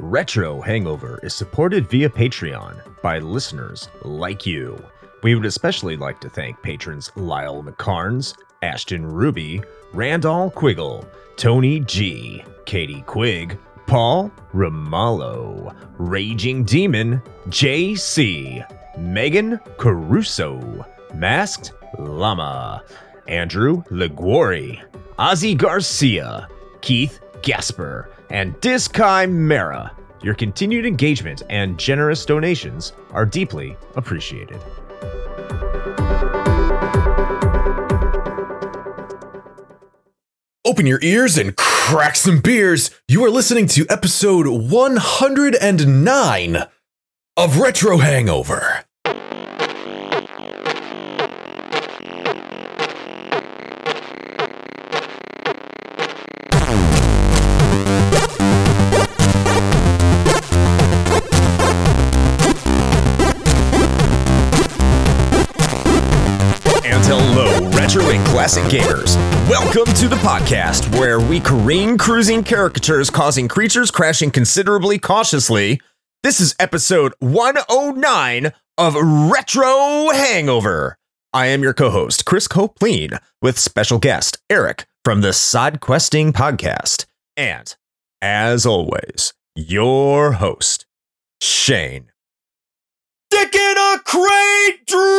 Retro Hangover is supported via Patreon by listeners like you. We would especially like to thank patrons Lyle McCarnes, Ashton Ruby, Randall Quiggle, Tony G, Katie Quigg, Paul Romalo, Raging Demon, JC, Megan Caruso, Masked Llama, Andrew Liguori, Ozzy Garcia, Keith Gasper, and Diskai Mara. Your continued engagement and generous donations are deeply appreciated. Open your ears and crack some beers. You are listening to episode 109 of Retro Hangover. Welcome to the podcast where we careen cruising caricatures causing creatures crashing considerably cautiously. This is episode 109 of Retro Hangover. I am your co-host, Chris Copleen, with special guest Eric from the Side Questing podcast. And as always, your host, Shane. Dick in a crate dragon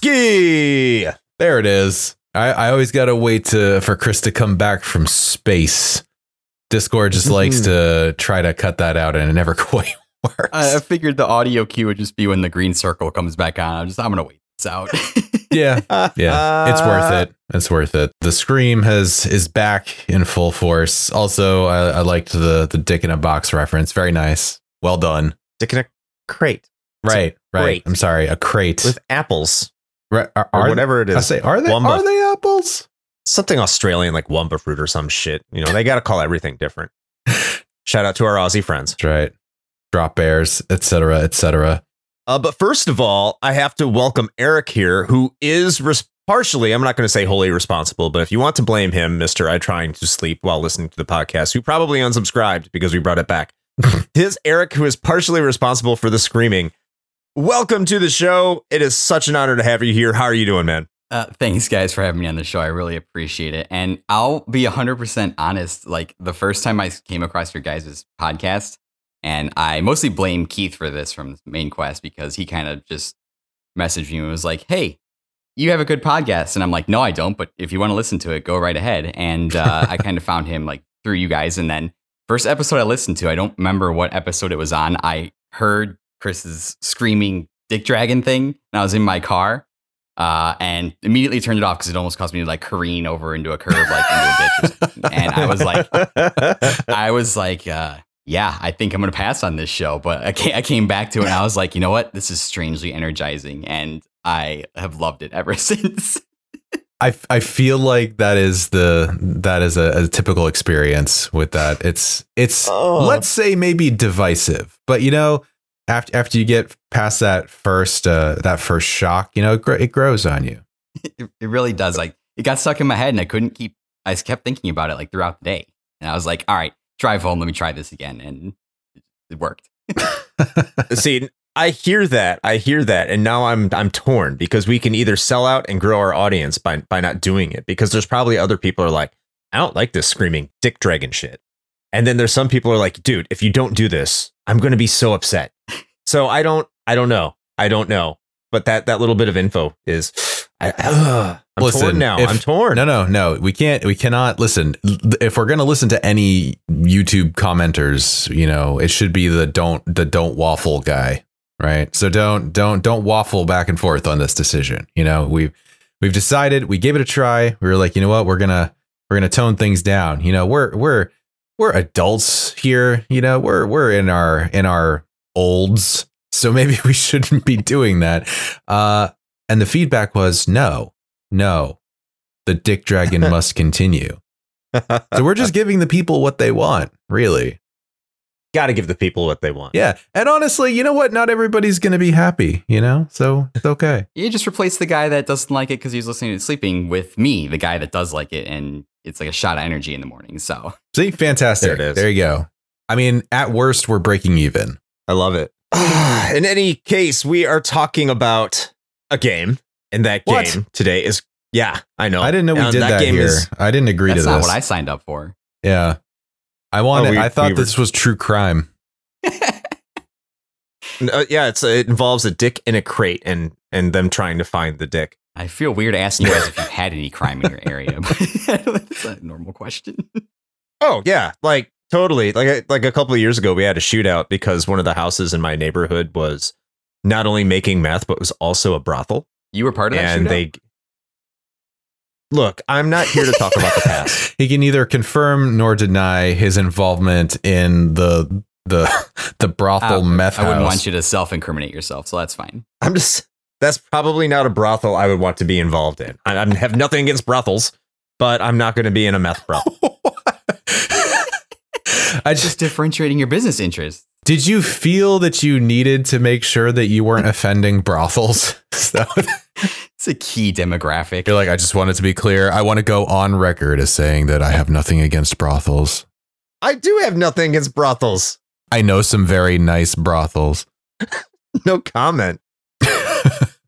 Koski. There it is. I, I always gotta wait to, for Chris to come back from space. Discord just mm-hmm. likes to try to cut that out and it never quite works. I, I figured the audio cue would just be when the green circle comes back on. I'm just I'm gonna wait this out. yeah, yeah, it's worth it. It's worth it. The scream has is back in full force. Also, I, I liked the the dick in a box reference. Very nice. Well done. Dick in a crate Right, right. crate. I'm sorry, a crate. with apples Right, are, or whatever it is. I say, are they Wumpa. are they apples? something Australian like Wumpa fruit or some shit. You know, they got to call everything different. Shout out to our Aussie friends. That's right. Drop bears, etc., etc. Uh, but first of all, I have to welcome Eric here, who is res- partially, I'm not going to say wholly responsible, but if you want to blame him, Mr. I trying to sleep while listening to the podcast, who probably unsubscribed because we brought it back. His Eric, who is partially responsible for the screaming. Welcome to the show. It is such an honor to have you here. How are you doing, man? uh, thanks guys for having me on the show. I really appreciate it. And I'll be 100% honest. Like the first time I came across your guys' podcast, and I mostly blame Keith for this from Main Quest because he kind of just messaged me and was like, "Hey, you have a good podcast," and I'm like, "No, I don't. But if you want to listen to it, go right ahead." And uh, I kind of found him like through you guys, and then first episode I listened to, I don't remember what episode it was on. I heard Chris's screaming dick dragon thing, and I was in my car. Uh, and immediately turned it off because it almost caused me to like careen over into a curve, like into a ditch. And I was like, I was like, uh, yeah, I think I'm gonna pass on this show. But I came, I came back to it and I was like, you know what? This is strangely energizing, and I have loved it ever since. I, I feel like that is the that is a, a typical experience with that. It's it's Oh. let's say maybe divisive, but you know after after you get past that first uh, that first shock, you know it, gr- it grows on you. it, it really does. Like it got stuck in my head, and I couldn't keep. I just kept thinking about it like throughout the day, and I was like, all right, drive home. Let me try this again, and it worked. See, I hear that. I hear that, and now I'm I'm torn because we can either sell out and grow our audience by by not doing it because there's probably other people who are like, I don't like this screaming dick dragon shit, and then there's some people who are like, dude, if you don't do this, I'm going to be so upset. So I don't I don't know. I don't know. But that that little bit of info is, I, ugh, I'm Listen, torn now. if- I'm torn. No, no, no. We can't. We cannot listen. If we're gonna listen to any YouTube commenters, you know, it should be the don't the don't waffle guy, right? So don't don't don't waffle back and forth on this decision. You know, we've we've decided. We gave it a try. We were like, you know what, we're gonna we're gonna tone things down. You know, we're we're we're adults here. You know, we're we're in our in our olds. So maybe we shouldn't be doing that. Uh, and the feedback was no, no, the dick dragon must continue. So we're just giving the people what they want, really. got to give the people what they want. Yeah. And honestly, you know what? Not everybody's going to be happy, you know? So it's okay. You just replace the guy that doesn't like it because he's listening to sleeping with me, the guy that does like it, and it's like a shot of energy in the morning. So See, fantastic. There it is. There you go. I mean, at worst, we're breaking even. I love it. In any case, we are talking about a game, and that What? game today is yeah, I know. I didn't know we And did that, game here. is- I didn't agree that's to not this. what I signed up for. yeah. I wanted, Oh, we- I thought we were- this was true crime. uh, yeah, it's it involves a dick in a crate and and them trying to find the dick. I feel weird asking you guys if you've had any crime in your area, but that's a normal question. Oh yeah, like totally. Like like a couple of years ago, we had a shootout because one of the houses in my neighborhood was not only making meth but was also a brothel, You were part of that and shootout? they. Look, I'm not here to talk about the past. He can neither confirm nor deny his involvement in the the the brothel Uh, meth I wouldn't want you to self-incriminate yourself, so that's fine. I'm just that's probably not a brothel I would want to be involved in. I, I have nothing against brothels, but I'm not going to be in a meth brothel. I Just just differentiating your business interests. did you feel that you needed to make sure that you weren't offending brothels? So It's a key demographic. you're like, I just wanted to be clear. I want to go on record as saying that I have nothing against brothels. I do have nothing against brothels. I know some very nice brothels. No comment.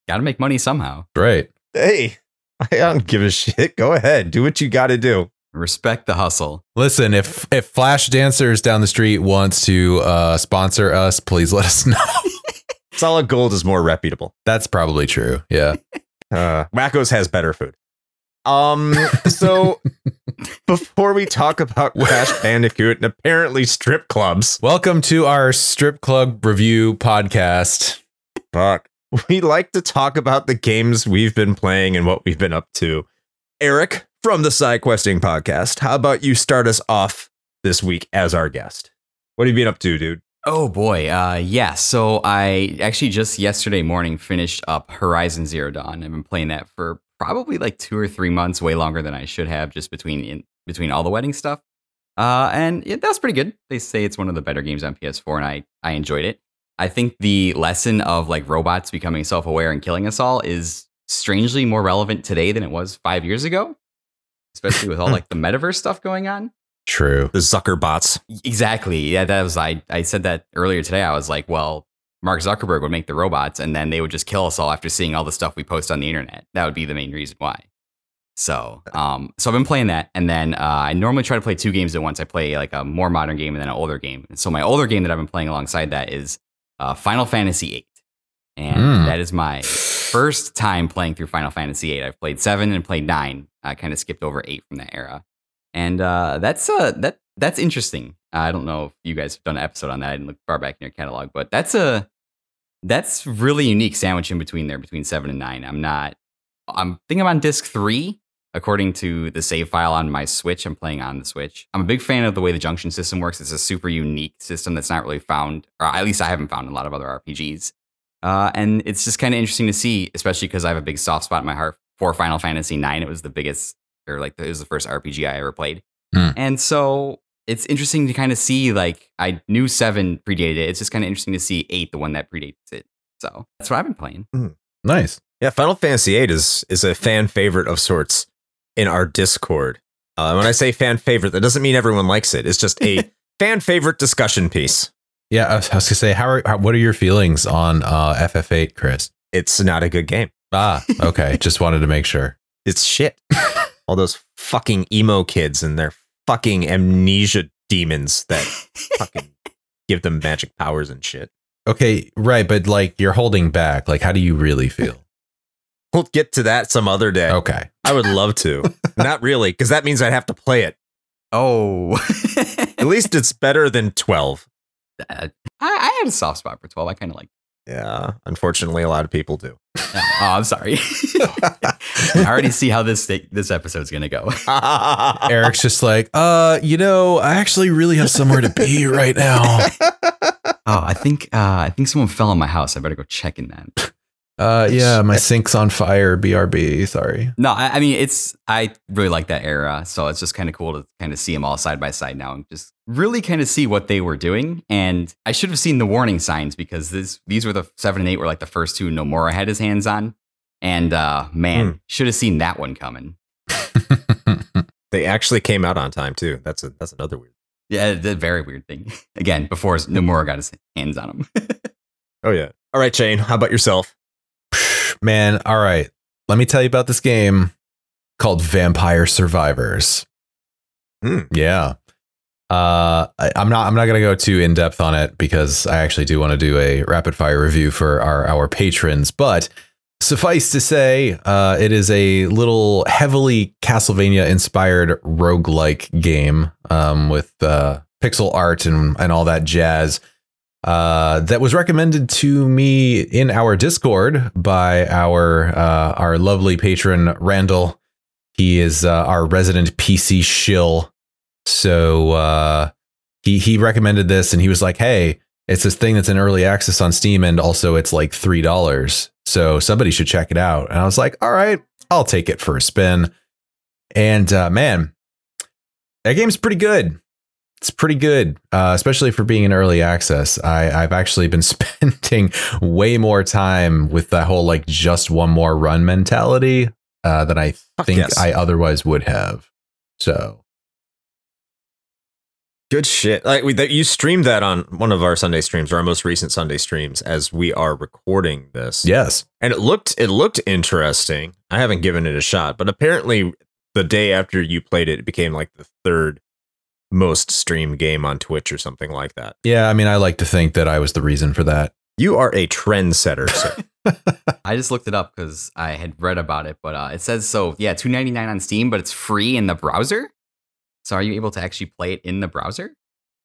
Got to make money somehow. Right. Hey, I don't give a shit. Go ahead, do what you got to do. Respect the hustle. Listen, if if Flash Dancers down the street wants to uh, sponsor us, please let us know. Solid gold is more reputable. That's probably true. Yeah. Uh, Wacko's has better food. Um, so before we talk about Crash Bandicoot and apparently strip clubs, Welcome to our strip club review podcast. fuck, we like to talk about the games we've been playing and what we've been up to. Eric from the Side Questing podcast, how about you start us off this week as our guest? What have you been up to, dude? Oh boy, uh, yeah. So I actually just yesterday morning finished up Horizon Zero Dawn. I've been playing that for probably like two or three months, way longer than I should have, just between in, between all the wedding stuff. Uh, and yeah, that's pretty good. They say it's one of the better games on PS4, and I I enjoyed it. I think the lesson of like robots becoming self aware and killing us all is strangely more relevant today than it was five years ago, especially with all like the metaverse stuff going on. True. The Zuckerbots. Exactly. Yeah, that was I. I said that earlier today. I was like, well, Mark Zuckerberg would make the robots, and then they would just kill us all after seeing all the stuff we post on the internet. That would be the main reason why. So, um, so I've been playing that, and then uh, I normally try to play two games at once. I play like a more modern game and then an older game. And so my older game that I've been playing alongside that is uh, Final Fantasy VIII, and Mm. that is my first time playing through Final Fantasy VIII. I've played seven and played nine. I kind of skipped over eight from that era, and uh, that's uh, that that's interesting. I don't know if you guys have done an episode on that. I didn't look far back in your catalog, but that's a that's really unique sandwich in between there between seven and nine. I'm not. I'm thinking I'm on disc three according to the save file on my Switch. I'm playing on the Switch. I'm a big fan of the way the junction system works. It's a super unique system that's not really found, or at least I haven't found in a lot of other RPGs. Uh, and it's just kind of interesting to see, especially because I have a big soft spot in my heart for Final Fantasy IX. It was the biggest, or like it was the first RPG I ever played, Hmm. and so it's interesting to kind of see. Like I knew seven predated it. It's just kind of interesting to see eight, the one that predates it. So that's what I've been playing. Nice. Yeah, Final Fantasy VIII is is a fan favorite of sorts in our Discord. Uh, when I say fan favorite, that doesn't mean everyone likes it. It's just a fan favorite discussion piece. Yeah, I was, I was gonna say, how are how, what are your feelings on uh, FF8, Chris? It's not a good game. Ah, okay. Just wanted to make sure. It's shit. All those fucking emo kids and their fucking amnesia demons that fucking give them magic powers and shit. Okay, right, but like you're holding back. Like, how do you really feel? We'll get to that some other day. Okay. I would love to. not really, because that means I'd have to play it. Oh, At least it's better than 12. I, I had a soft spot for twelve. I kind of like. Yeah, unfortunately, a lot of people do. Oh, I'm sorry. I already see how this this episode's gonna go. Eric's just like, uh, you know, I actually really have somewhere to be right now. Oh, I think uh, I think someone fell in my house. I better go check in that. Uh, yeah, my sink's on fire. BRB. Sorry. No, I, I mean it's I really like that era, so it's just kind of cool to kind of see them all side by side now and just really kind of see what they were doing. And I should have seen the warning signs because this these were the seven and eight were like the first two Nomura had his hands on, and uh, man, Hmm. should have seen that one coming. They actually came out on time too. That's a that's another weird. Yeah, the very weird thing. Again, before Nomura got his hands on them. Oh yeah. All right, Shane. How about yourself? Man, all right. Let me tell you about this game called Vampire Survivors. Hmm. Yeah. Uh, I, I'm not. I'm not gonna go too in depth on it because I actually do want to do a rapid fire review for our our patrons. But suffice to say, uh, it is a little heavily Castlevania inspired roguelike game um, with uh, pixel art and and all that jazz uh, that was recommended to me in our Discord by our uh, our lovely patron Randall. He is uh, our resident PC shill. So uh, he he recommended this, and he was like, "Hey, it's this thing that's in early access on Steam, and also it's like three dollars. So somebody should check it out." And I was like, "All right, I'll take it for a spin." And uh, man, that game's pretty good it's pretty good, uh, especially for being in early access. I, I've actually been spending way more time with that whole like just one more run mentality uh, than I Fuck think yes. I otherwise would have. So Good shit. Like we, that you streamed that on one of our Sunday streams, or our most recent Sunday streams, as we are recording this. yes, and it looked it looked interesting. I haven't given it a shot, but apparently the day after you played it, it became like the third most streamed game on Twitch or something like that. yeah. I mean, I like to think that I was the reason for that. You are a trendsetter, sir. I just looked it up because I had read about it, but uh, it says so. Yeah, two ninety nine on Steam, but it's free in the browser. So are you able to actually play it in the browser?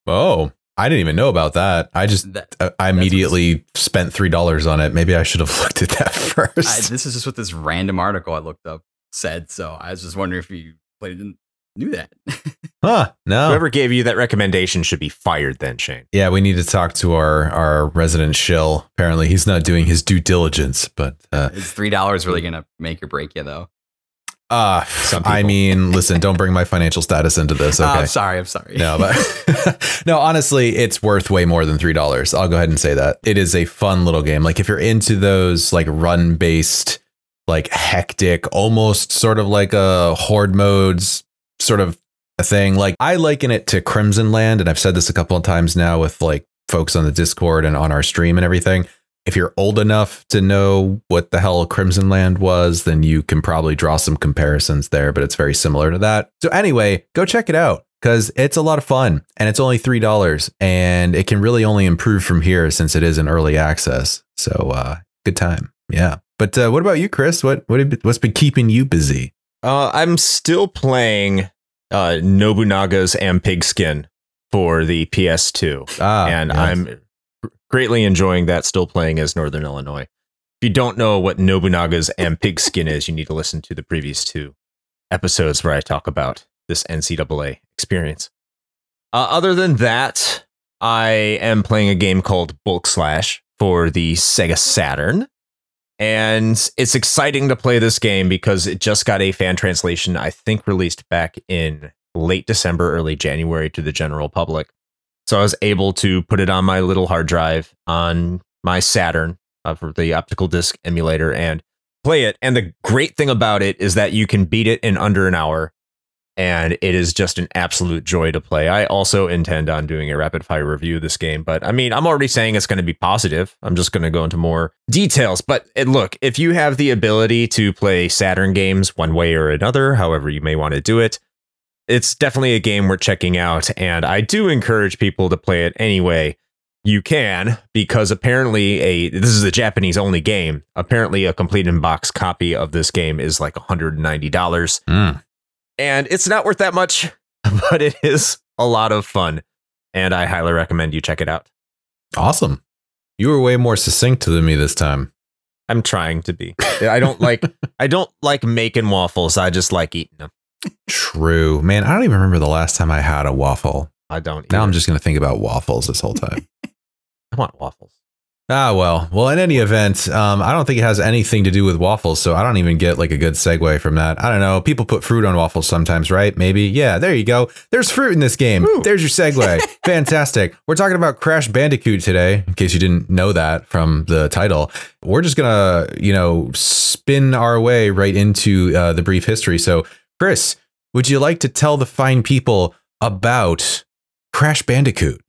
Oh, I didn't even know about that. I just That, uh, I immediately spent three dollars on it. Maybe I should have looked at that I, first. this is just what this random article I looked up said. So I was just wondering if you played it and knew that. huh? No. Whoever gave you that recommendation should be fired then, Shane. Yeah, we need to talk to our our resident shill. Apparently, he's not doing his due diligence. But uh, Is three dollars really gonna make or break you though? uh I mean, listen, don't bring my financial status into this. Oh, Okay. I'm sorry. I'm sorry. no, but no, honestly, it's worth way more than three dollars. I'll go ahead and say that it is a fun little game. Like if you're into those like run based, like hectic, almost sort of like a horde modes sort of a thing. Like I liken it to Crimsonland, and I've said this a couple of times now with like folks on the Discord and on our stream and everything. If you're old enough to know what the hell Crimsonland was, then you can probably draw some comparisons there, but it's very similar to that. So anyway, go check it out because it's a lot of fun and it's only three dollars and it can really only improve from here since it is an early access. So uh good time. Yeah. But uh, what about you, Chris? What what what's been keeping you busy? Uh, I'm still playing uh, Nobunaga's Am Pigskin for the PS2. Ah, and yes. I'm greatly enjoying that. Still playing as Northern Illinois. If you don't know what Nobunaga's and Pigskin is, you need to listen to the previous two episodes where I talk about this NCAA experience. Uh, other than that, I am playing a game called Bulk Slash for the Sega Saturn. And it's exciting to play this game because it just got a fan translation, I think released back in late December, early January to the general public. So I was able to put it on my little hard drive on my Saturn uh, for the optical disc emulator and play it. And the great thing about it is that you can beat it in under an hour. And it is just an absolute joy to play. I also intend on doing a rapid fire review of this game, but I mean, I'm already saying it's going to be positive. I'm just going to go into more details. But and look, if you have the ability to play Saturn games one way or another, however you may want to do it, it's definitely a game worth checking out. And I do encourage people to play it anyway you can, because apparently a this is a Japanese only game. Apparently, a complete in box copy of this game is like $190 Mm. And it's not worth that much, but it is a lot of fun. And I highly recommend you check it out. Awesome. You were way more succinct than me this time. I'm trying to be. I don't like I don't like making waffles. I just like eating them. True. Man, I don't even remember the last time I had a waffle. I don't. Now I'm just going to think about waffles this whole time. I want waffles. Ah, well. Well, in any event, um, I don't think it has anything to do with waffles, so I don't even get like a good segue from that. I don't know. People put fruit on waffles sometimes, right? Maybe. Yeah, there you go. There's fruit in this game. Woo. There's your segue. Fantastic. We're talking about Crash Bandicoot today, in case you didn't know that from the title. We're just going to, you know, spin our way right into uh, the brief history. So, Chris, would you like to tell the fine people about Crash Bandicoot?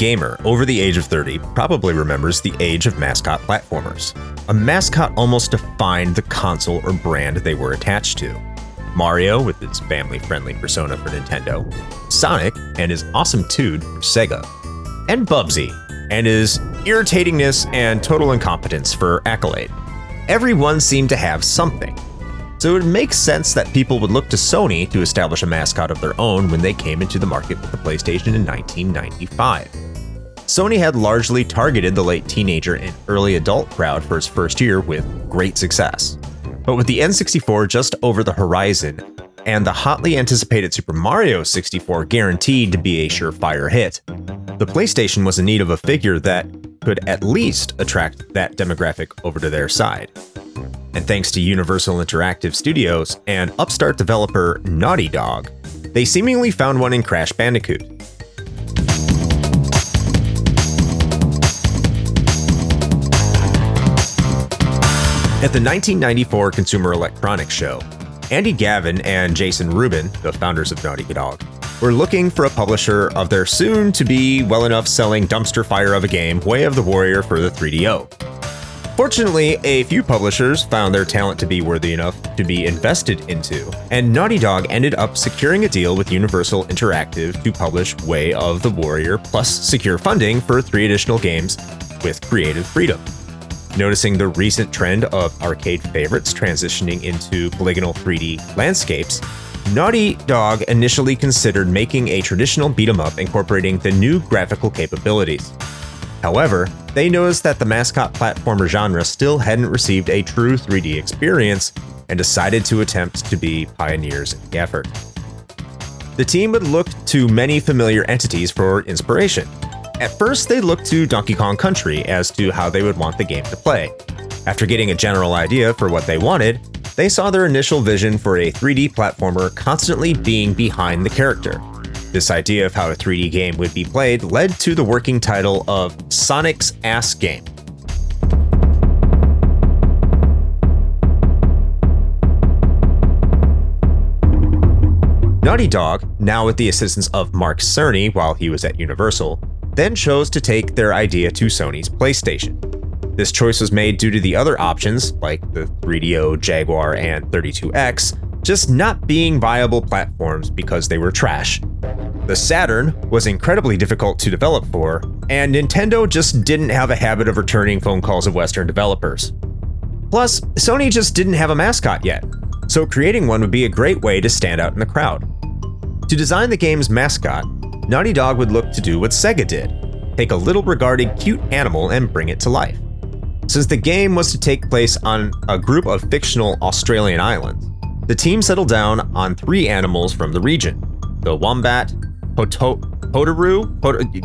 Gamer over the age of 30 probably remembers the age of mascot platformers. A mascot almost defined the console or brand they were attached to. Mario with his family friendly persona for Nintendo, Sonic and his awesome tude for Sega, and Bubsy and his irritatingness and total incompetence for Accolade. Everyone seemed to have something, so it makes sense that people would look to Sony to establish a mascot of their own when they came into the market with the PlayStation in 1995. Sony had largely targeted the late teenager and early adult crowd for its first year with great success. But with the N64 just over the horizon, and the hotly anticipated Super Mario 64 guaranteed to be a surefire hit, the PlayStation was in need of a figure that could at least attract that demographic over to their side. And thanks to Universal Interactive Studios and upstart developer Naughty Dog, they seemingly found one in Crash Bandicoot. At the 1994 Consumer Electronics Show, Andy Gavin and Jason Rubin, the founders of Naughty Dog, were looking for a publisher of their soon to be well enough selling dumpster fire of a game, Way of the Warrior for the 3DO. Fortunately, a few publishers found their talent to be worthy enough to be invested into, and Naughty Dog ended up securing a deal with Universal Interactive to publish Way of the Warrior plus secure funding for three additional games with creative freedom. Noticing the recent trend of arcade favorites transitioning into polygonal 3D landscapes, Naughty Dog initially considered making a traditional beat 'em up incorporating the new graphical capabilities. However, they noticed that the mascot platformer genre still hadn't received a true 3D experience and decided to attempt to be pioneers in the effort. The team would look to many familiar entities for inspiration. At first, they looked to Donkey Kong Country as to how they would want the game to play. After getting a general idea for what they wanted, they saw their initial vision for a 3D platformer constantly being behind the character, this idea of how a 3D game would be played led to the working title of Sonic's Ass Game. Naughty Dog, now with the assistance of Mark Cerny while he was at Universal, then chose to take their idea to Sony's PlayStation. This choice was made due to the other options, like the 3DO, Jaguar, and 32X, just not being viable platforms because they were trash. The Saturn was incredibly difficult to develop for, and Nintendo just didn't have a habit of returning phone calls of Western developers. Plus, Sony just didn't have a mascot yet, so creating one would be a great way to stand out in the crowd. To design the game's mascot, Naughty Dog would look to do what Sega did take a little regarded cute animal and bring it to life. Since the game was to take place on a group of fictional Australian islands, the team settled down on three animals from the region the wombat, Poto- Potoroo,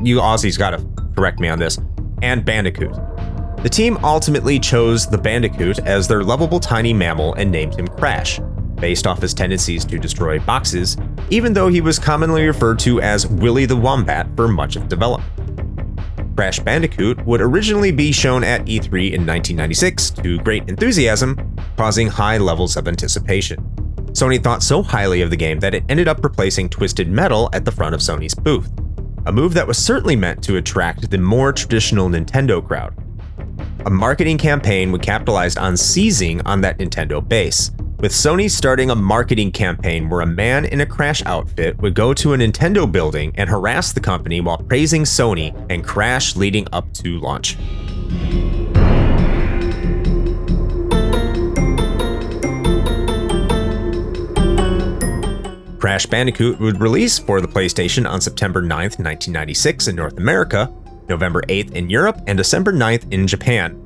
you Aussies gotta correct me on this, and Bandicoot. The team ultimately chose the Bandicoot as their lovable tiny mammal and named him Crash, based off his tendencies to destroy boxes, even though he was commonly referred to as Willy the Wombat for much of development. Crash Bandicoot would originally be shown at E3 in 1996 to great enthusiasm, causing high levels of anticipation. Sony thought so highly of the game that it ended up replacing Twisted Metal at the front of Sony's booth, a move that was certainly meant to attract the more traditional Nintendo crowd. A marketing campaign would capitalize on seizing on that Nintendo base, with Sony starting a marketing campaign where a man in a Crash outfit would go to a Nintendo building and harass the company while praising Sony and Crash leading up to launch. Crash Bandicoot would release for the PlayStation on September 9, 1996 in North America, November 8th in Europe, and December 9th in Japan.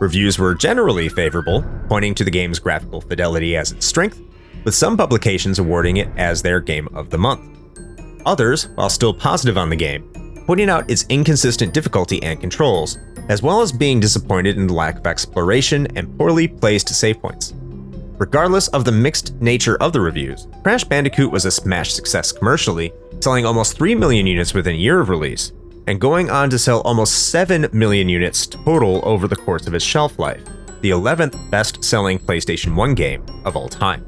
Reviews were generally favorable, pointing to the game's graphical fidelity as its strength, with some publications awarding it as their game of the month. Others, while still positive on the game, pointing out its inconsistent difficulty and controls, as well as being disappointed in the lack of exploration and poorly placed save points. Regardless of the mixed nature of the reviews, Crash Bandicoot was a smash success commercially, selling almost 3 million units within a year of release, and going on to sell almost 7 million units total over the course of its shelf life, the 11th best selling PlayStation 1 game of all time.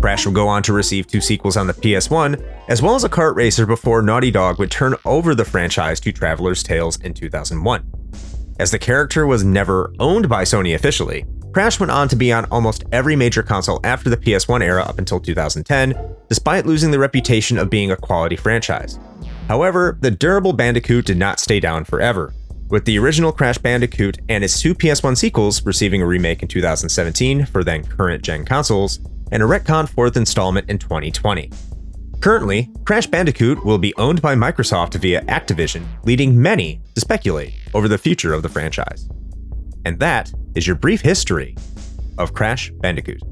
Crash would go on to receive two sequels on the PS1, as well as a kart racer before Naughty Dog would turn over the franchise to Traveller's Tales in 2001. As the character was never owned by Sony officially, Crash went on to be on almost every major console after the PS1 era up until 2010, despite losing the reputation of being a quality franchise. However, the durable Bandicoot did not stay down forever, with the original Crash Bandicoot and its two PS1 sequels receiving a remake in 2017 for then current gen consoles, and a retcon fourth installment in 2020. Currently, Crash Bandicoot will be owned by Microsoft via Activision, leading many to speculate over the future of the franchise. And that is your brief history of Crash Bandicoot.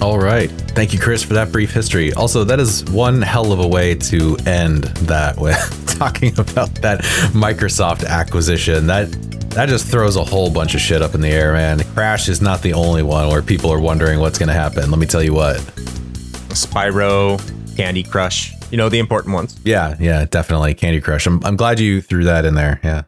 All right. Thank you, Chris, for that brief history. Also, that is one hell of a way to end that with talking about that Microsoft acquisition. That that just throws a whole bunch of shit up in the air, man. Crash is not the only one where people are wondering what's going to happen. Let me tell you what. Spyro, Candy Crush, you know, the important ones. Yeah, yeah, definitely. Candy Crush. I'm, I'm glad you threw that in there. Yeah.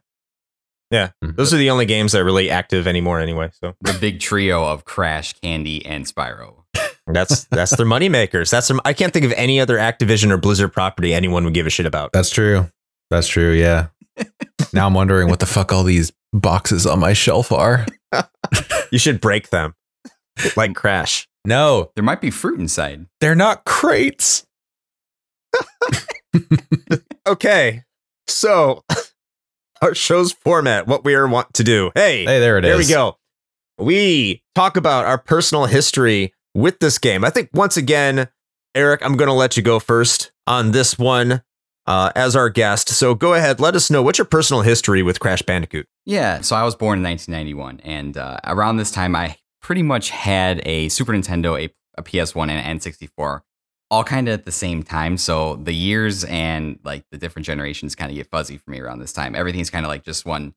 Yeah. Mhm. Those are the only games that are really active anymore anyway. So The big trio of Crash, Candy, and Spyro. that's that's their moneymakers. That's their, I can't think of any other Activision or Blizzard property anyone would give a shit about. That's true. That's true. Yeah. now I'm wondering what the fuck all these boxes on my shelf are. You should break them. Like Crash. No, There might be fruit inside. they're not crates. Okay. So our show's format, what we are want to do. Hey, Hey, there it is. there we go. We talk about our personal history with this game. I think once again, Eric, I'm going to let you go first on this one uh, as our guest. So go ahead, let us know what's your personal history with Crash Bandicoot. Yeah, so I was born in 1991, and uh, around this time, I pretty much had a Super Nintendo, a, a PS1, and an N64, all kind of at the same time. So the years and like the different generations kind of get fuzzy for me around this time. Everything's kind of like just one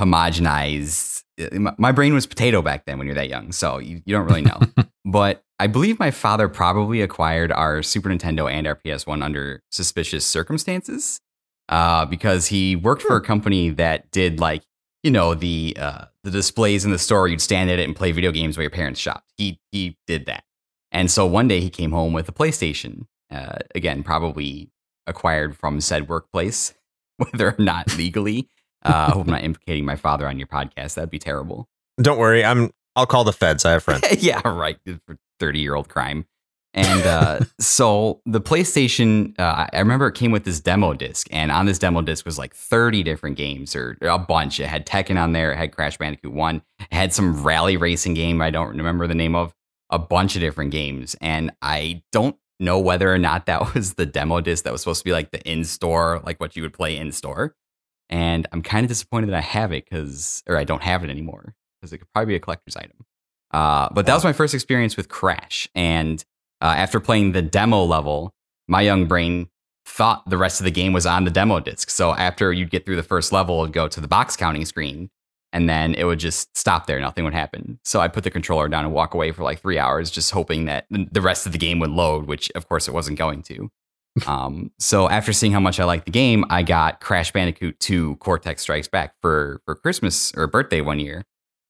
homogenized. uh, My, my brain was potato back then when you're that young, so you, you don't really know. but I believe my father probably acquired our Super Nintendo and our PS1 under suspicious circumstances uh, because he worked for a company that did like you know the uh, the displays in the store. You'd stand at it and play video games while your parents shopped. He he did that, and so one day he came home with a PlayStation. Uh, again, probably acquired from said workplace, whether or not legally. Uh, I hope I'm not implicating my father on your podcast. That'd be terrible. Don't worry, I'm I'll call the feds. I have friends. yeah, right. 30 year old crime. And uh, so the PlayStation, uh, I- I remember it came with this demo disc, and on this demo disc was like 30 different games or a bunch. It had Tekken on there, it had Crash Bandicoot 1, it had some rally racing game I don't remember the name of, a bunch of different games. And I don't know whether or not that was the demo disc that was supposed to be like the in store, like what you would play in store. And I'm kind of disappointed that I have it because, or I don't have it anymore because it could probably be a collector's item. Uh, but that was my first experience with Crash. And uh, after playing the demo level, my young brain thought the rest of the game was on the demo disc. So after you'd get through the first level, it'd go to the box counting screen, and then it would just stop there. Nothing would happen. So I put the controller down and walk away for like three hours, just hoping that the rest of the game would load, which of course it wasn't going to. um, so after seeing how much I liked the game, I got Crash Bandicoot 2 Cortex Strikes Back for for Christmas or birthday one year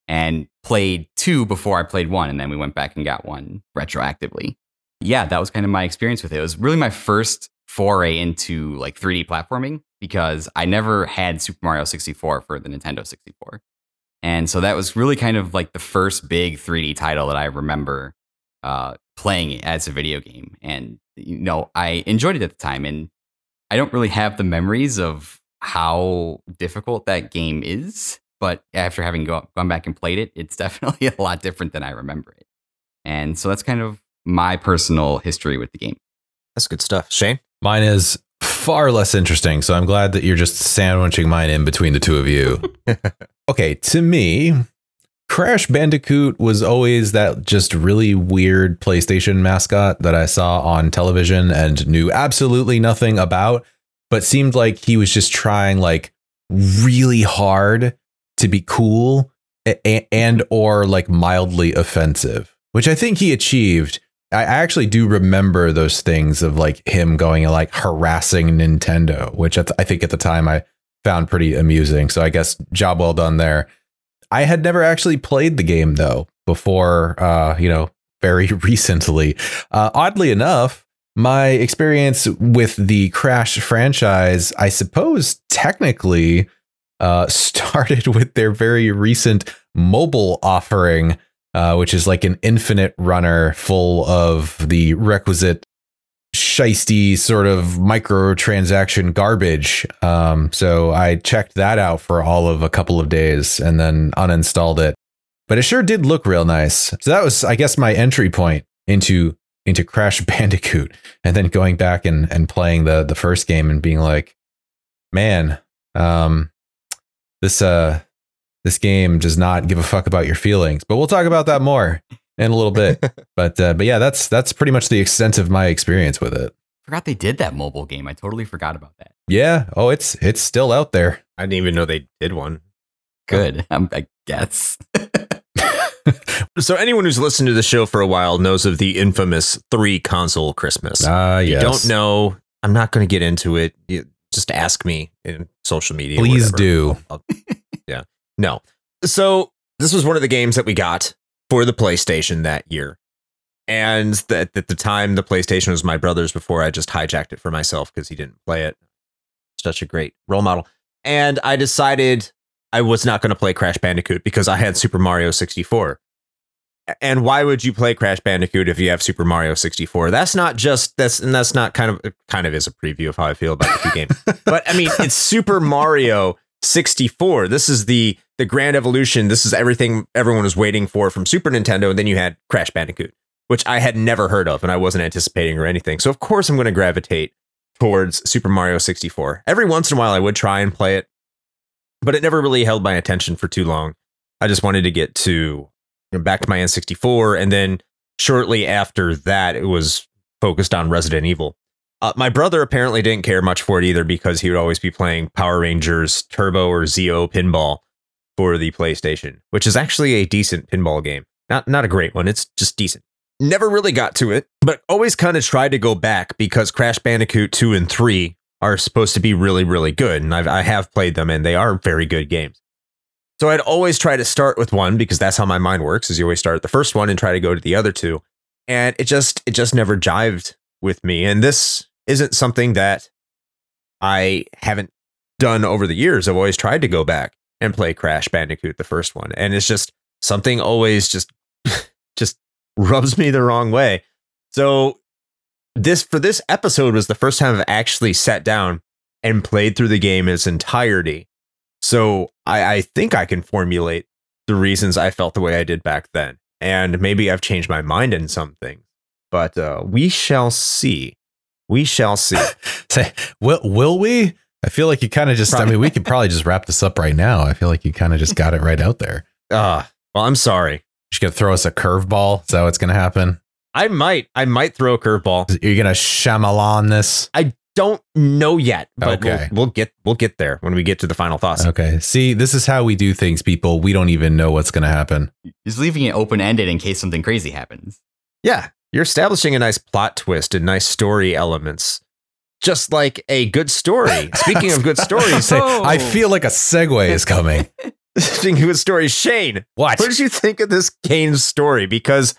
and played two before I played one, and then we went back and got one retroactively. Yeah, that was kind of my experience with it. It was really my first foray into like 3D platforming because I never had Super Mario 64 for the Nintendo 64. And so that was really kind of like the first big 3D title that I remember uh, playing as a video game. And, you know, I enjoyed it at the time. And I don't really have the memories of how difficult that game is but after having go, gone back and played it, it's definitely a lot different than I remember it. And so that's kind of my personal history with the game. That's good stuff. Shane? Mine is far less interesting, so I'm glad that you're just sandwiching mine in between the two of you. okay, to me, Crash Bandicoot was always that just really weird PlayStation mascot that I saw on television and knew absolutely nothing about, but seemed like he was just trying like really hard to be cool and, and or like mildly offensive, which I think he achieved. I actually do remember those things of like him going and like harassing Nintendo, which I think at the time I found pretty amusing. So I guess job well done there. I had never actually played the game though before, uh, you know, very recently. Uh, oddly enough, my experience with the Crash franchise, I suppose, technically uh, started with their very recent mobile offering, uh, which is like an infinite runner full of the requisite shisty sort of microtransaction garbage. Um, so I checked that out for all of a couple of days and then uninstalled it. But it sure did look real nice. So that was, I guess, my entry point into into Crash Bandicoot, and then going back and and playing the the first game and being like, man, um, this uh this game does not give a fuck about your feelings. But we'll talk about that more in a little bit. but uh, but yeah, that's that's pretty much the extent of my experience with it. Forgot they did that mobile game. I totally forgot about that. Yeah. Oh, it's it's still out there. I didn't even know they did one. Good. Um, I guess. so anyone who's listened to the show for a while knows of the infamous three console Christmas. Ah, uh, yes. You don't know. I'm not going to get into it. You just ask me in social media. Please do. I'll, I'll, yeah. No. So this was one of the games that we got for the PlayStation that year. And that at the time, the PlayStation was my brother's before I just hijacked it for myself because he didn't play it. Such a great role model. And I decided I was not going to play Crash Bandicoot because I had Super Mario 64. And why would you play Crash Bandicoot if you have Super Mario 64? That's not just that's and that's not kind of kind of is a preview of how I feel about the game. but I mean, it's Super Mario 64. This is the the grand evolution. This is everything everyone was waiting for from Super Nintendo. And then you had Crash Bandicoot, which I had never heard of and I wasn't anticipating or anything. So of course I'm going to gravitate towards Super Mario 64. Every once in a while I would try and play it, but it never really held my attention for too long. I just wanted to get to you know, back to my N64 and then shortly after that it was focused on Resident Evil. Uh, my brother apparently didn't care much for it either because he would always be playing Power Rangers Turbo or Zeo pinball for the PlayStation, which is actually a decent pinball game. Not not a great one, it's just decent. Never really got to it, but always kind of tried to go back because Crash Bandicoot 2 and 3 are supposed to be really really good and I've, I have played them and they are very good games. So I'd always try to start with one because that's how my mind works is you always start at the first one and try to go to the other two. And it just it just never jived with me. And this isn't something that I haven't done over the years. I've always tried to go back and play Crash Bandicoot, the first one. And it's just something always just just rubs me the wrong way. So this for this episode was the first time I've actually sat down and played through the game in its entirety. So I, I think I can formulate the reasons I felt the way I did back then. And maybe I've changed my mind in some things. But uh, we shall see. We shall see. Say, will will we? I feel like you kind of just. Probably. I mean, we could probably just wrap this up right now. I feel like you kind of just got it right out there. Ah, uh, well, I'm sorry. You're gonna throw us a curveball. Is that what's gonna happen? I might. I might throw a curveball. You're gonna Shyamalan this. I don't know yet, but okay. we'll, we'll, get we'll get there when we get to the final thoughts. Okay. See, this is how we do things, people. We don't even know what's gonna happen. He's leaving it open ended in case something crazy happens. Yeah, you're establishing a nice plot twist and nice story elements just like a good story. Speaking of good stories, oh. I feel like a segue is coming. Speaking of good stories, Shane, what? What did you think of this game story? Because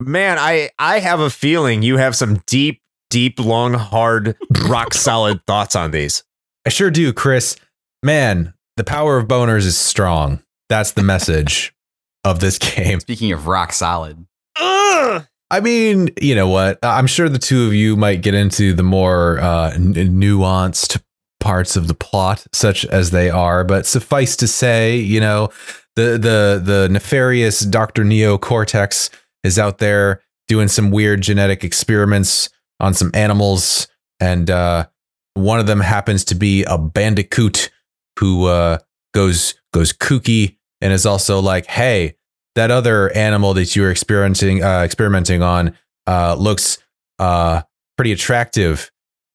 man, I I have a feeling you have some deep, deep, long, hard, rock solid thoughts on these. I sure do, Chris. Man, the power of boners is strong. That's the message of this game. Speaking of rock solid. Ugh! I mean, you know what? I'm sure the two of you might get into the more uh, n- nuanced parts of the plot, such as they are. But suffice to say, you know, the the the nefarious Doctor Neo Cortex is out there doing some weird genetic experiments on some animals, and uh, one of them happens to be a bandicoot who uh, goes goes kooky and is also like, hey, that other animal that you were experimenting uh, experimenting on uh, looks uh, pretty attractive.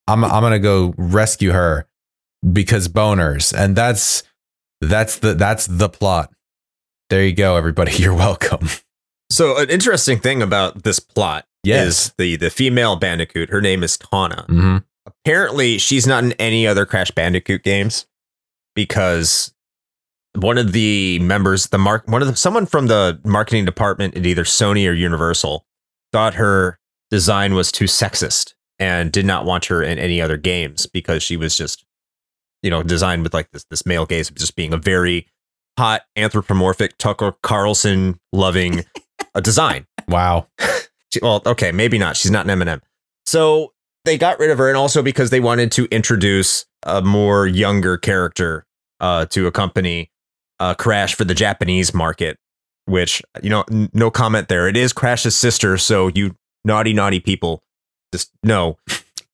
I'm I'm gonna go rescue her because boners, and that's that's the that's the plot. There you go, everybody. You're welcome. So an interesting thing about this plot Yes. is the the female bandicoot. Her name is Tawna. hmm Apparently, she's not in any other Crash Bandicoot games because one of the members, the mark, one of the someone from the marketing department at either Sony or Universal thought her design was too sexist and did not want her in any other games because she was just, you know, designed with like this this male gaze of just being a very hot anthropomorphic Tucker Carlson loving a design. Wow. She, well, okay, maybe not. She's not an Eminem. So they got rid of her, and also because they wanted to introduce a more younger character uh, to accompany uh, Crash for the Japanese market. Which you know, n- no comment there. It is Crash's sister, so you naughty, naughty people, just no,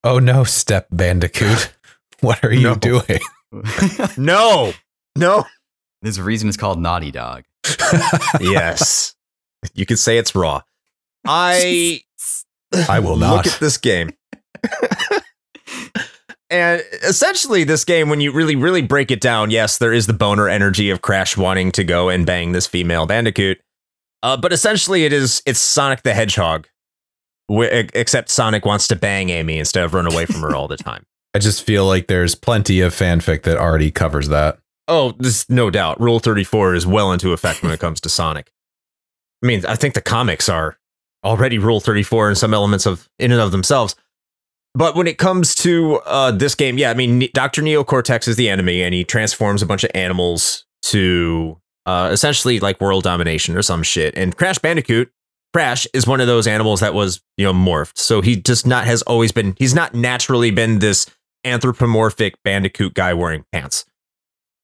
Oh no, Step Bandicoot. What are you No. doing? no, no. This reason is called Naughty Dog. yes, you could say it's raw. I I will not Look at this game. And essentially, this game, when you really, really break it down, yes, there is the boner energy of Crash wanting to go and bang this female Bandicoot. Uh, but essentially, it is it's Sonic the Hedgehog, wh- except Sonic wants to bang Amy instead of run away from her all the time. I just feel like there's plenty of fanfic that already covers that. Oh, this no doubt. Rule 34 is well into effect when it comes to Sonic. I mean, I think the comics are already Rule 34 in some elements of in and of themselves. But when it comes to uh, this game, yeah, I mean, Dr. Neo Cortex is the enemy, and he transforms a bunch of animals to uh, essentially like world domination or some shit. And Crash Bandicoot, Crash is one of those animals that was, you know, morphed. So he just not has always been, he's not naturally been this anthropomorphic bandicoot guy wearing pants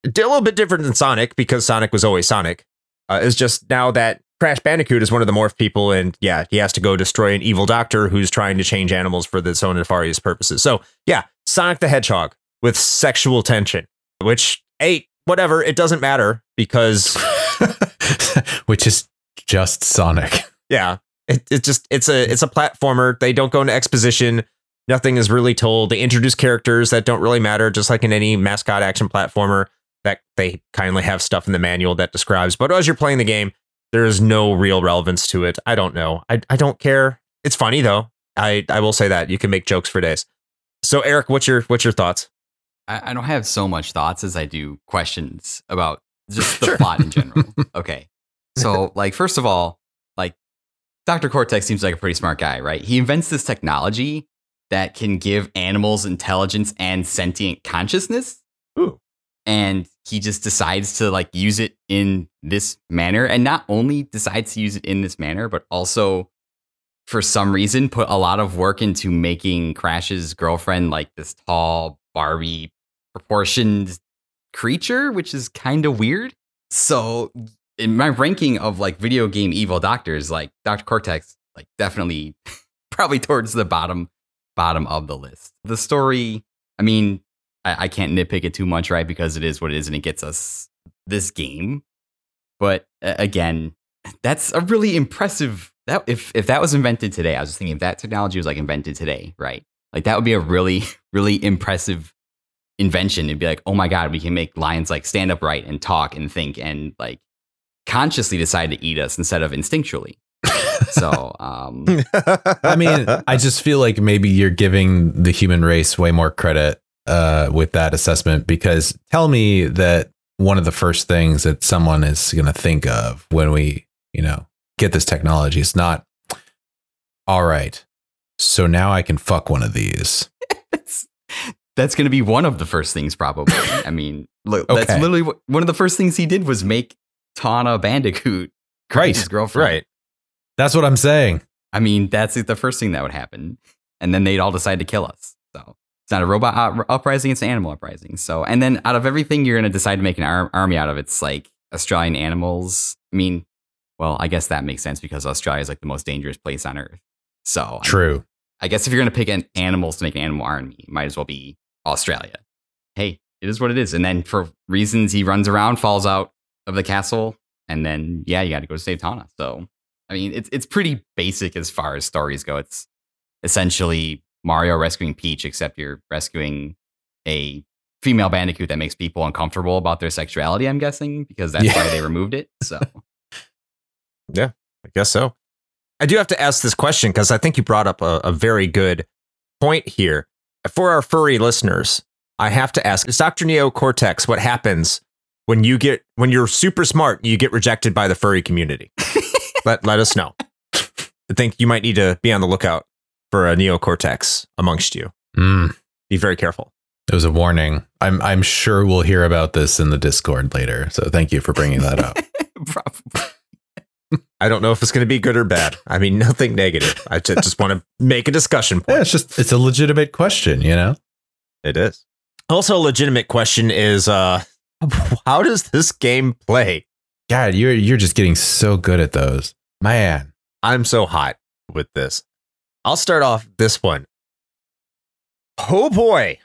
a little bit different than Sonic because Sonic was always Sonic. Uh, it's just now that Crash Bandicoot is one of the morph people, and yeah, he has to go destroy an evil doctor who's trying to change animals for its own nefarious purposes. So yeah, Sonic the Hedgehog with sexual tension, which hey, whatever, it doesn't matter because Which is just Sonic. yeah, it, it just it's a it's a platformer. They don't go into exposition. Nothing is really told. They introduce characters that don't really matter, just like in any mascot action platformer. That they kindly have stuff in the manual that describes. But as you're playing the game, there is no real relevance to it. I don't know. I I don't care. It's funny though. I I will say that you can make jokes for days. So Eric, what's your what's your thoughts? I, I don't have so much thoughts as I do questions about just the Sure. plot in general. okay. So, like, first of all, like, Dr. Cortex seems like a pretty smart guy, right? He invents this technology that can give animals intelligence and sentient consciousness. Ooh. And he just decides to like use it in this manner. And not only decides to use it in this manner, but also for some reason put a lot of work into making Crash's girlfriend like this tall, Barbie proportioned creature, which is kind of weird. So in my ranking of like video game evil doctors, like Dr. Cortex, like definitely probably towards the bottom bottom of the list. The story, I mean, I, I can't nitpick it too much, right? Because it is what it is and it gets us this game. But uh, again, that's a really impressive that if if that was invented today, I was just thinking if that technology was like invented today, right? Like that would be a really, really impressive invention. It'd be like, oh my God, we can make lions like stand upright and talk and think and like consciously decide to eat us instead of instinctually. So um I mean, I just feel like maybe you're giving the human race way more credit uh, with that assessment because tell me that one of the first things that someone is going to think of when we, you know, get this technology is not, all right, so now I can fuck one of these. that's, that's going to be one of the first things, probably. I mean, look, that's literally what, one of the first things he did was make Tawna Bandicoot Right, his girlfriend. right. That's what I'm saying. I mean, that's the first thing that would happen, and then they'd all decide to kill us. So It's not a robot up- uprising; it's an animal uprising. So, and then out of everything you're going to decide to make an ar- army out of, it's like Australian animals. I mean, well, I guess that makes sense because Australia is like the most dangerous place on earth. So, I- True. I guess if you're going to pick an animals to make an animal army, it might as well be Australia. Hey, it is what it is. And then for reasons, he runs around, falls out of the castle, and then yeah, you got to go save Tawna. So I mean, it's it's pretty basic as far as stories go. It's essentially Mario rescuing Peach, except you're rescuing a female bandicoot that makes people uncomfortable about their sexuality. I'm guessing because that's Yeah. why they removed it. So yeah, I guess so. I do have to ask this question because I think you brought up a, a very good point here. For our furry listeners, I have to ask: Is Doctor Neo Cortex what happens when you get when you're super smart? You get rejected by the furry community. let let us know. I think you might need to be on the lookout for a neocortex amongst you. Mm, Be very careful. it was a warning. I'm I'm sure we'll hear about this in the Discord later. So thank you for bringing that up. probably. I don't know if it's going to be good or bad. I mean, nothing negative. I ju- just want to make a discussion point. yeah, it's just it's a legitimate question, you know. It is. Also, a legitimate question is uh how does this game play? God, you're you're just getting so good at those, man. I'm so hot with this. I'll start off this one. Oh boy.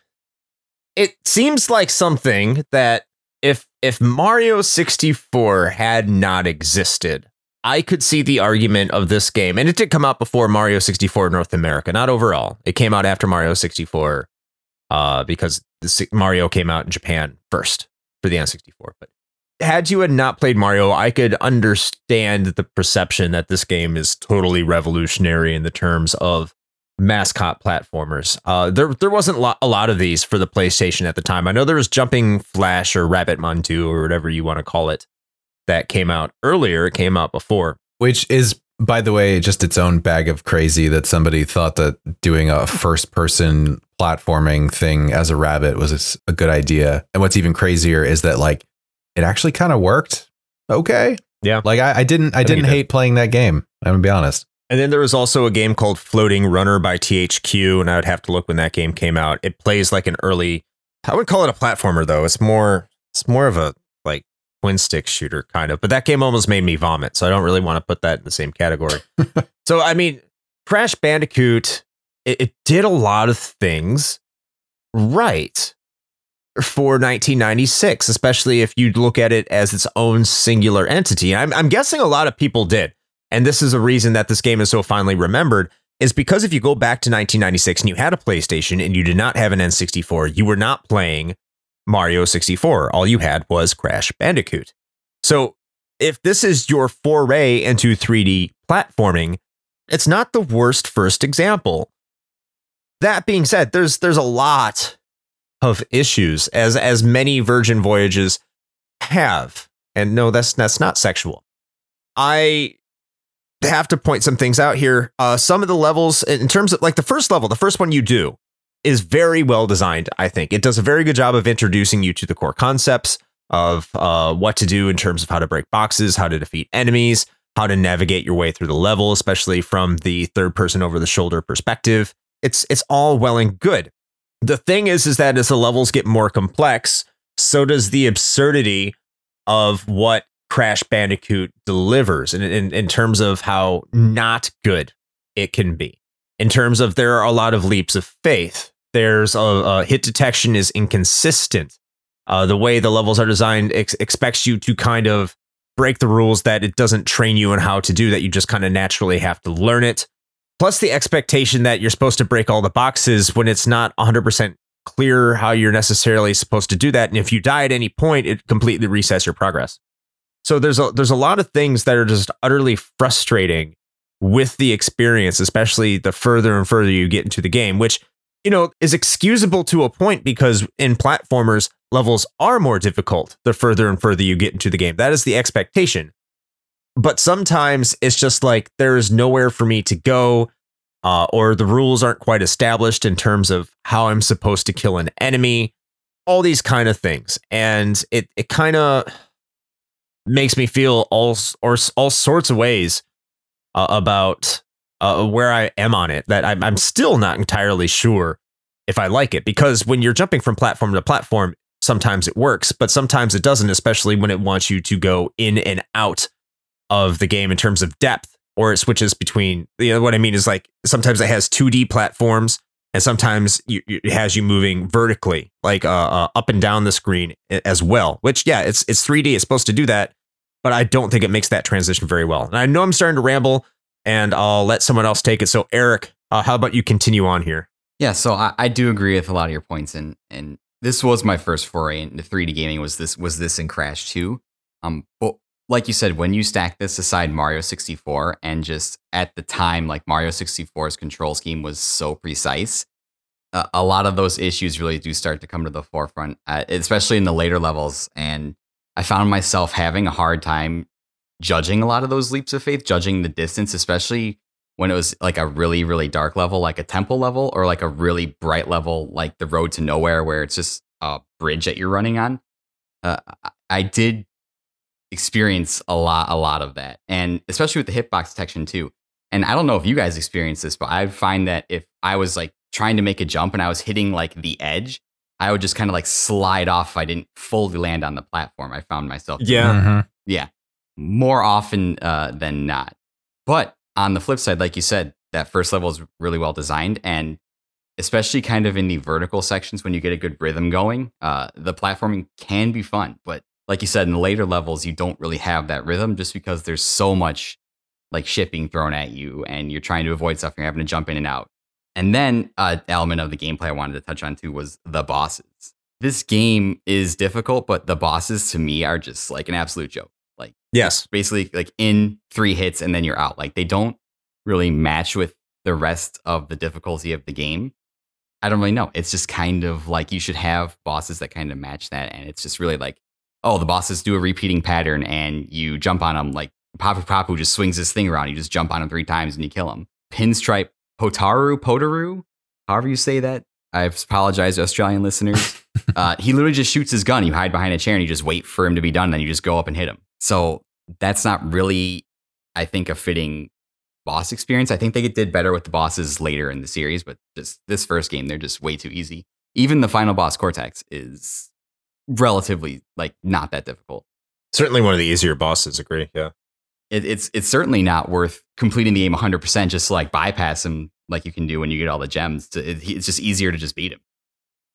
It seems like something that if if Mario 64 had not existed, I could see the argument of this game. And it did come out before Mario 64 North America, not overall. It came out after Mario 64 uh because Mario came out in Japan first for the N64. But had you had not played Mario, I could understand the perception that this game is totally revolutionary in the terms of mascot platformers. Uh, there, there wasn't lo- a lot of these for the PlayStation at the time. I know there was Jumping Flash or Rabbit Montu or whatever you want to call it that came out earlier. It came out before. Which is, by the way, just its own bag of crazy that somebody thought that doing a first person platforming thing as a rabbit was a good idea. And what's even crazier is that like it actually kind of worked. Okay. Yeah. Like I, I didn't I think didn't it did. hate playing that game. I'm gonna be honest. And then there was also a game called Floating Runner by THQ, and I would have to look when that game came out. It plays like an early I would call it a platformer though. It's more it's more of a like twin stick shooter kind of. But that game almost made me vomit, so I don't really want to put that in the same category. so I mean, Crash Bandicoot it, it did a lot of things right for 1996, especially if you look at it as its own singular entity. I'm, I'm guessing a lot of people did. And this is a reason that this game is so finely remembered is because if you go back to 1996 and you had a PlayStation and you did not have an N64, you were not playing Mario 64. All you had was Crash Bandicoot. So if this is your foray into 3D platforming, it's not the worst first example. That being said, there's there's a lot of issues as as many Virgin Voyages have. And no, that's that's not sexual. I have to point some things out here. Uh, some of the levels, in terms of like the first level, the first one you do is very well designed. I think it does a very good job of introducing you to the core concepts of uh, what to do in terms of how to break boxes, how to defeat enemies, how to navigate your way through the level, especially from the third person over the shoulder perspective. It's it's all well and good. The thing is, is that as the levels get more complex, so does the absurdity of what Crash Bandicoot delivers in, in, in terms of how not good it can be. In terms of there are a lot of leaps of faith. There's a, a hit detection is inconsistent. Uh, the way the levels are designed ex- expects you to kind of break the rules that it doesn't train you in how to do that. You just kind of naturally have to learn it. Plus the expectation that you're supposed to break all the boxes when it's not 100% clear how you're necessarily supposed to do that. And if you die at any point, it completely resets your progress. So there's a there's a lot of things that are just utterly frustrating with the experience, especially the further and further you get into the game, which you know is excusable to a point because in platformers levels are more difficult the further and further you get into the game. That is the expectation. But sometimes it's just like there is nowhere for me to go, uh, or the rules aren't quite established in terms of how I'm supposed to kill an enemy, all these kind of things, and it it kind of makes me feel all or all sorts of ways uh, about uh, where I am on it. That I'm I'm still not entirely sure if I like it. Because when you're jumping from platform to platform, sometimes it works, but sometimes it doesn't, especially when it wants you to go in and out of the game in terms of depth, or it switches between. You know what I mean is like sometimes it has 2D platforms, and sometimes you, it has you moving vertically, like uh, uh, up and down the screen as well. Which yeah, it's it's 3D. It's supposed to do that, but I don't think it makes that transition very well. And I know I'm starting to ramble, and I'll let someone else take it. So Eric, uh, how about you continue on here? Yeah, so I, I do agree with a lot of your points, and and this was my first foray into 3D gaming. Was this was this in Crash 2? Um, but like you said, when you stack this aside Mario 64 and just at the time, like Mario 64's control scheme was so precise, uh, a lot of those issues really do start to come to the forefront, uh, especially in the later levels. And I found myself having a hard time judging a lot of those leaps of faith, judging the distance, especially when it was like a really, really dark level, like a temple level, or like a really bright level, like the road to nowhere, where it's just a bridge that you're running on. Uh, I did experience a lot, a lot of that, and especially with the hitbox detection too. And I don't know if you guys experience this, but I find that if I was like trying to make a jump and I was hitting like the edge, I would just kind of like slide off if I didn't fully land on the platform. I found myself. Yeah. Mm-hmm. Yeah. More often uh, than not. But on the flip side, like you said, that first level is really well designed. And especially kind of in the vertical sections when you get a good rhythm going, uh, the platforming can be fun. But like you said, in the later levels, you don't really have that rhythm just because there's so much like shipping thrown at you and you're trying to avoid stuff. You're having to jump in and out. And then uh, element of the gameplay I wanted to touch on too was the bosses. This game is difficult, but the bosses to me are just like an absolute joke. Like yes, basically like in three hits and then you're out. Like they don't really match with the rest of the difficulty of the game. I don't really know. It's just kind of like you should have bosses that kind of match that, and it's just really like, oh, the bosses do a repeating pattern, and you jump on them like Papu Papu just swings his thing around. You just jump on him three times and you kill him. Pinstripe Potoroo Potoroo, however you say that. I apologize to Australian listeners. uh, he literally just shoots his gun. You hide behind a chair and you just wait for him to be done. And then you just go up and hit him. So that's not really, I think, a fitting boss experience. I think they did better with the bosses later in the series, but just this first game, they're just way too easy. Even the final boss, Cortex, is relatively like not that difficult. Certainly one of the easier bosses. Agree. Yeah. It, it's it's certainly not worth completing the game 100 percent just to like bypass him like you can do when you get all the gems. It, it's just easier to just beat him,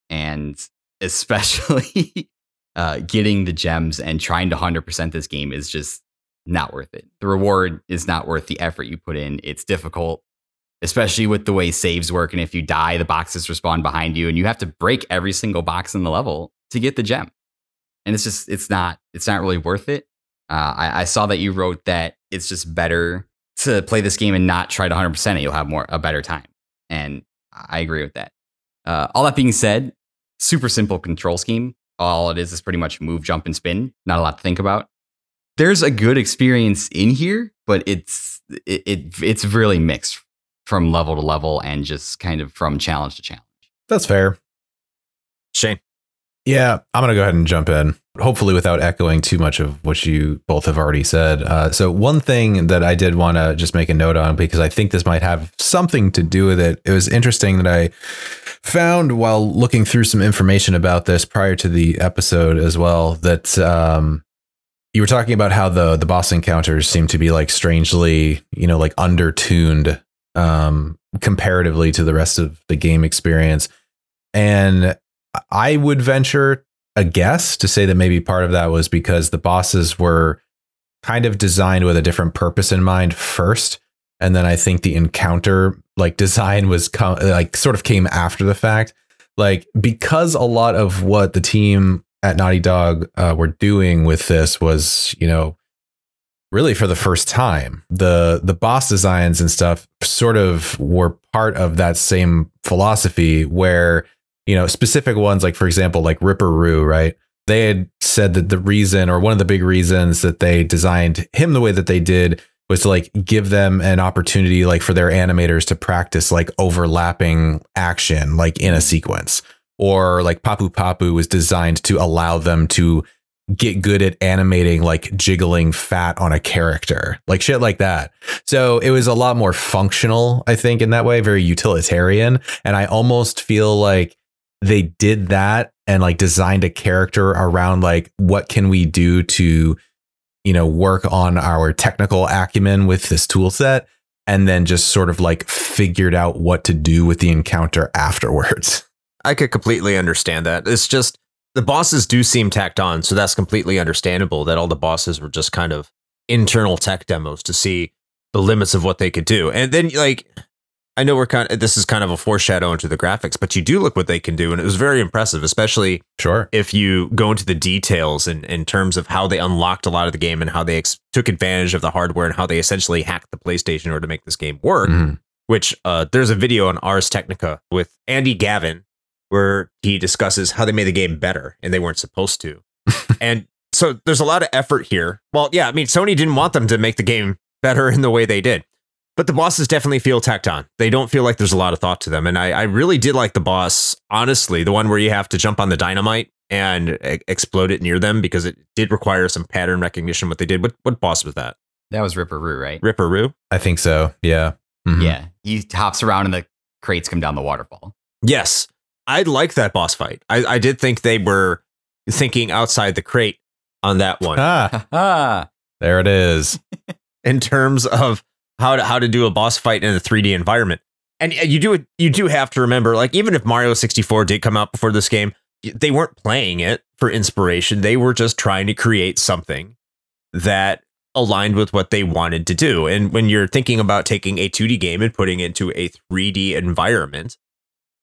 and especially uh, getting the gems and trying to 100 percent this game is just not worth it. The reward is not worth the effort you put in. It's difficult, especially with the way saves work. And if you die, the boxes respawn behind you, and you have to break every single box in the level to get the gem. And it's just, it's not, it's not really worth it. Uh, I, I, saw that you wrote that it's just better to play this game and not try to 100% it. You'll have more, a better time. And I agree with that. Uh, all that being said, super simple control scheme. All it is is pretty much move, jump, and spin. Not a lot to think about there's a good experience in here, but it's it, it it's really mixed from level to level and just kind of from challenge to challenge. That's fair. Shane. Yeah, I'm going to go ahead and jump in, hopefully without echoing too much of what you both have already said. Uh, so, one thing that I did want to just make a note on, because I think this might have something to do with it, it was interesting that I found while looking through some information about this prior to the episode as well, that um, you were talking about how the the boss encounters seem to be like strangely, you know, like undertuned um comparatively to the rest of the game experience. And I would venture a guess to say that maybe part of that was because the bosses were kind of designed with a different purpose in mind first and then I think the encounter like design was com- like sort of came after the fact. Like because a lot of what the team at Naughty Dog uh, were doing with this was, you know, really for the first time. The the boss designs and stuff sort of were part of that same philosophy where, you know, specific ones like for example, like Ripper Roo, right? They had said that the reason or one of the big reasons that they designed him the way that they did was to like give them an opportunity like for their animators to practice like overlapping action like in a mm-hmm. sequence or like Papu Papu was designed to allow them to get good at animating like jiggling fat on a character, like shit like that. So it was a lot more functional, I think, in that way, very utilitarian. And I almost feel like they did that and like designed a character around like what can we do to you know work on our technical acumen with this tool set and then just sort of like figured out what to do with the encounter afterwards I could completely understand that. It's just the bosses do seem tacked on, so that's completely understandable that all the bosses were just kind of internal tech demos to see the limits of what they could do. And then like I know we're kind of this is kind of a foreshadow into the graphics, but you do look what they can do, and it was very impressive, especially sure if you go into the details in, in terms of how they unlocked a lot of the game and how they ex- took advantage of the hardware and how they essentially hacked the PlayStation in order to make this game work. Mhm. Which uh, there's a video on Ars Technica with Andy Gavin where he discusses how they made the game better and they weren't supposed to. and so there's a lot of effort here. Well, yeah, I mean, Sony didn't want them to make the game better in the way they did. But the bosses definitely feel tacked on. They don't feel like there's a lot of thought to them. And I, I really did like the boss, honestly, the one where you have to jump on the dynamite and e- explode it near them because it did require some pattern recognition what they did. What what boss was that? That was Ripper Roo, right? Ripper Roo? i think so yeah Mhm. Yeah. He hops around and the crates come down the waterfall. Yes. I like that boss fight. I, I did think they were thinking outside the crate on that one. ah Ah, there it is in terms of how to how to do a boss fight in a 3D environment. And uh, you do you do have to remember, like even if Mario 64 did come out before this game, they weren't playing it for inspiration. They were just trying to create something that aligned with what they wanted to do. And when you're thinking about taking a 2D game and putting it into a 3D environment,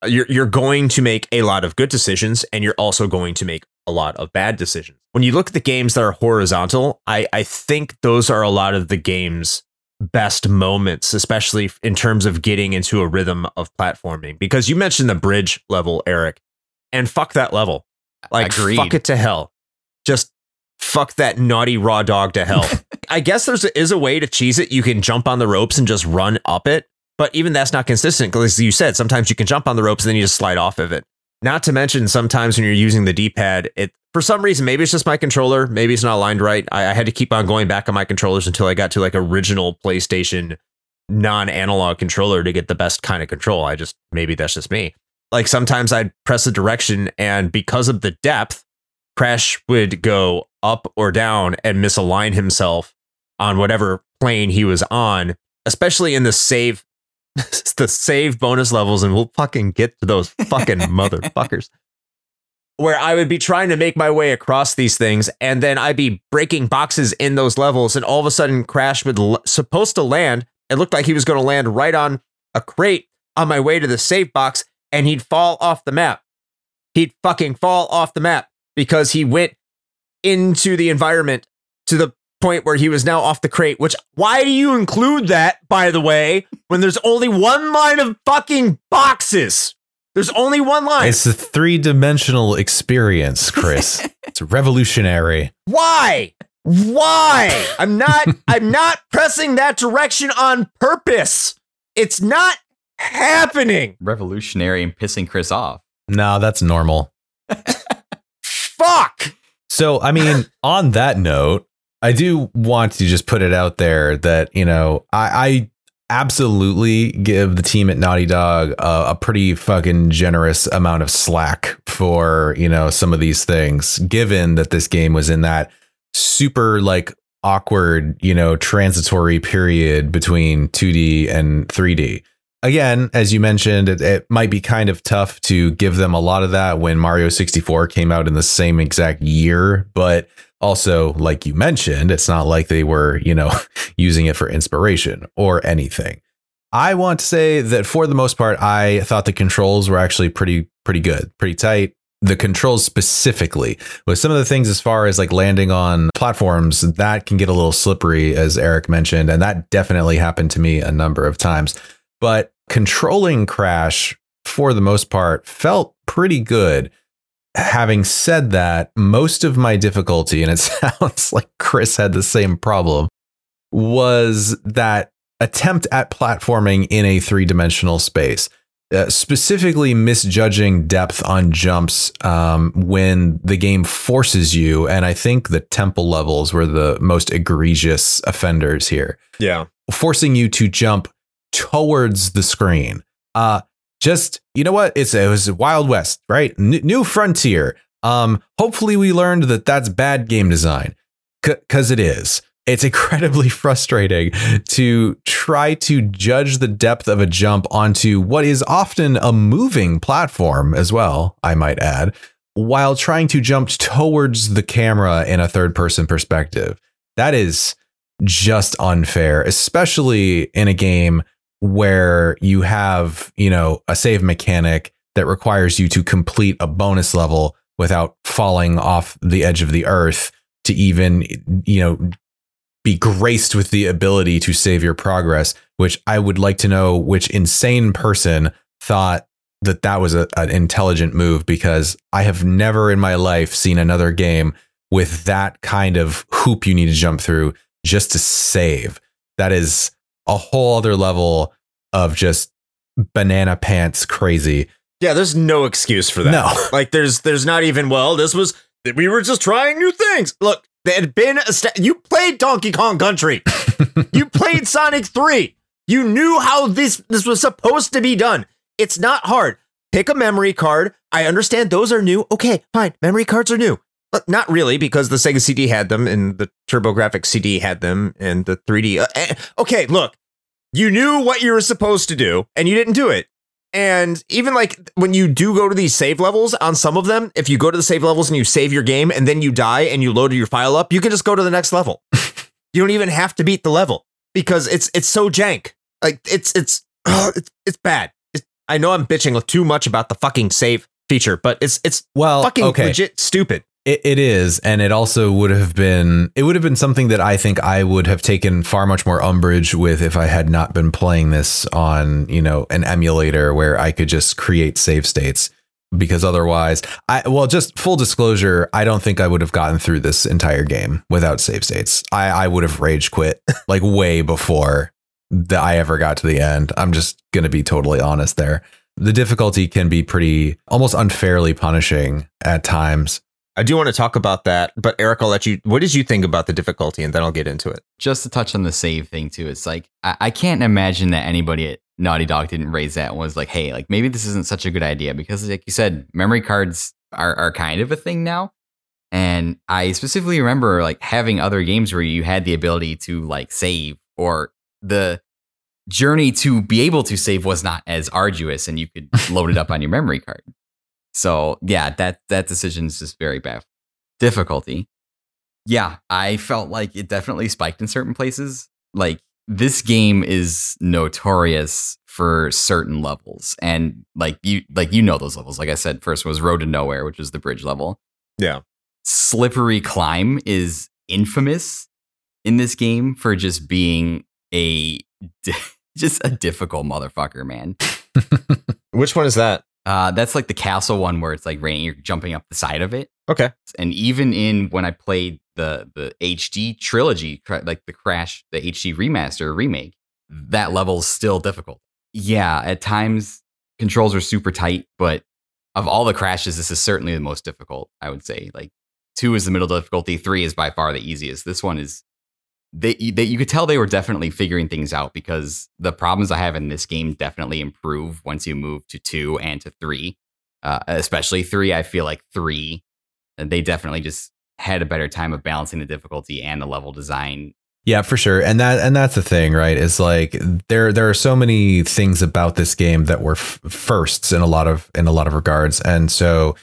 uh, you're you're going to make a lot of good decisions and you're also going to make a lot of bad decisions. When you look at the games that are horizontal, I, I think those are a lot of the game's best moments, especially in terms of getting into a rhythm of platforming. Because you mentioned the bridge level, Eric, and fuck that level. Like Agreed. fuck it to hell. Just fuck that naughty raw dog to hell. I guess there's a, is a way to cheese it. You can jump on the ropes and just run up it, but even that's not consistent because you said sometimes you can jump on the ropes and then you just slide off of it. Not to mention sometimes when you're using the D-pad, it for some reason maybe it's just my controller, maybe it's not aligned right. I, I had to keep on going back on my controllers until I got to like original PlayStation non-analog controller to get the best kind of control. I just maybe that's just me. Like sometimes I'd press a direction and because of the depth, Crash would go up or down and misalign himself on whatever plane he was on, especially in the save the save bonus levels, and we'll fucking get to those fucking motherfuckers. Where I would be trying to make my way across these things, and then I'd be breaking boxes in those levels, and all of a sudden, Crash would l- supposed to land. It looked like he was going to land right on a crate on my way to the save box, and he'd fall off the map. He'd fucking fall off the map because he went into the environment to the point where he was now off the crate. Which why do you include that, by the way, when there's only one line of fucking boxes? There's only one line. it's a three-dimensional experience chris it's revolutionary why? Why? I'm not I'm not pressing that direction on purpose. It's not happening. revolutionary and pissing Chris off. no that's normal Fuck. So, I mean, on that note, I do want to just put it out there that, you know, I, I absolutely give the team at Naughty Dog a, a pretty fucking generous amount of slack for, you know, some of these things, given that this game was in that super like awkward, you know, transitory period between 2D and 3D. Again, as you mentioned, it, it might be kind of tough to give them a lot of that when Mario 64 came out in the same exact year, but also, like you mentioned, it's not like they were, you know, using it for inspiration or anything. I want to say that for the most part, I thought the controls were actually pretty, pretty good, pretty tight. The controls specifically, with some of the things as far as like landing on platforms, that can get a little slippery, as Eric mentioned. And that definitely happened to me a number of times. But controlling Crash, for the most part, felt pretty good having said that, most of my difficulty, and it sounds like Chris had the same problem, was that attempt at platforming in a three dimensional space. uh, specifically misjudging depth on jumps um, when the game forces you. And I think the temple levels were the most egregious offenders here. Yeah. Forcing you to jump towards the screen. Uh, just, you know what? It's, it was Wild West, right? N- new frontier. Um, hopefully we learned that that's bad game design because it is it's incredibly frustrating to try to judge the depth of a jump onto what is often a moving platform as well, I might add, while trying to jump towards the camera in a third person perspective. That is just unfair, especially in a game where you have, you know, a save mechanic that requires you to complete a bonus level without falling off the edge of the earth to even you know be graced with the ability to save your progress, which I would like to know which insane person thought that that was a, an intelligent move because I have never in my life seen another game with that kind of hoop you need to jump through just to save. That is a whole other level of just banana pants crazy. Yeah, there's no excuse for that. No. Like there's there's not even well, this was we were just trying new things. Look, they had been a st- you played Donkey Kong Country. you played Sonic 3. You knew how this this was supposed to be done. It's not hard. Pick a memory card. I understand those are new. Okay, fine. Memory cards are new. But not really because the Sega CD had them and the TurboGrafx CD had them and the 3D. Uh, eh, okay, look. You knew what you were supposed to do and you didn't do it. And even like when you do go to these save levels on some of them, if you go to the save levels and you save your game and then you die and you load your file up, you can just go to the next level. you don't even have to beat the level because it's it's so jank. Like it's it's oh, it's, it's bad. It's, I know I'm bitching too much about the fucking save feature, but it's it's well fucking okay. legit stupid. It, it is, and it also would have been. It would have been something that I think I would have taken far much more umbrage with if I had not been playing this on, you know, an emulator where I could just create save states. Because otherwise, I well, just full disclosure, I don't think I would have gotten through this entire game without save states. I I would have rage quit like way before that I ever got to the end. I'm just gonna be totally honest there. The difficulty can be pretty almost unfairly punishing at times I do want to talk about that, but Eric, I'll let you. What did you think about the difficulty, and then I'll get into it. Just to touch on the save thing too, it's like I, I can't imagine that anybody at Naughty Dog didn't raise that and was like, "Hey, like maybe this isn't such a good idea," because, like you said, memory cards are are kind of a thing now. And I specifically remember like having other games where you had the ability to like save or the journey to be able to save was not as arduous and you could load it up on your memory card. So yeah, that that decision is just very bad. Difficulty. Yeah, I felt like it definitely spiked in certain places. Like this game is notorious for certain levels, and like you like you know those levels. Like I said, first was Road to Nowhere, which is the bridge level. Yeah, Slippery Climb is infamous in this game for just being a just a difficult motherfucker, man. Which one is that? Uh, that's like the castle one where it's like raining, you're jumping up the side of it. Okay. And even in when I played the the HD trilogy, like the Crash, the HD remaster remake, that level's still difficult. Yeah, at times controls are super tight, but of all the crashes, this is certainly the most difficult. I would say like two is the middle difficulty, three is by far the easiest. This one is they, they you could tell they were definitely figuring things out because the problems I have in this game definitely improve once you move to two and to three, uh, especially three. I feel like three, uh, they definitely just had a better time of balancing the difficulty and the level design. Yeah, for sure. And that and that's the thing, right? Is like there there are so many things about this game that were f- firsts in a lot of in a lot of regards, and so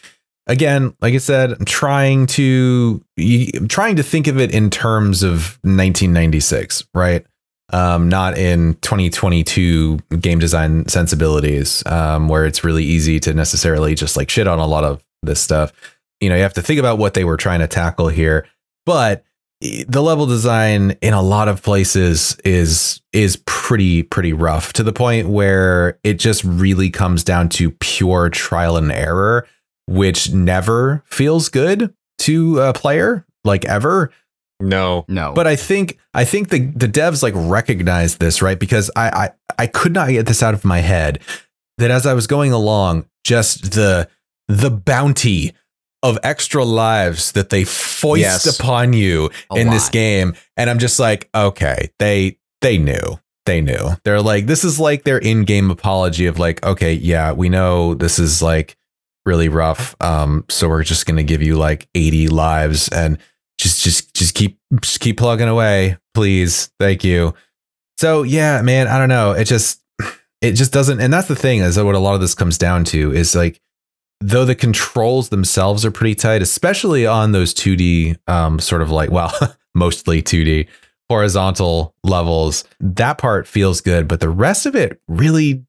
again, like I said, I'm trying to I'm trying to think of it in terms of 1996, right? Um, not in 2022 game design sensibilities, um, where it's really easy to necessarily just like shit on a lot of this stuff. You know, you have to think about what they were trying to tackle here, but the level design in a lot of places is is pretty pretty rough to the point where it just really comes down to pure trial and error which never feels good to a player like ever. No, no. But I think I think the the devs like recognize this right because I I I could not get this out of my head. that as I was going along, just the the bounty of extra lives that they foist Yes. upon you A in this game. And I'm just like, okay, they they knew. They knew. They're like, this is like their in-game apology of like, okay, yeah, we know this is like really rough. Um, so we're just gonna give you like 80 lives and just just just keep just keep plugging away, please. Thank you. So yeah, man, I don't know. It just it just doesn't and that's the thing is that what a lot of this comes down to is like though the controls themselves are pretty tight, especially on those 2D um sort of like well, mostly 2D horizontal levels, that part feels good, but the rest of it really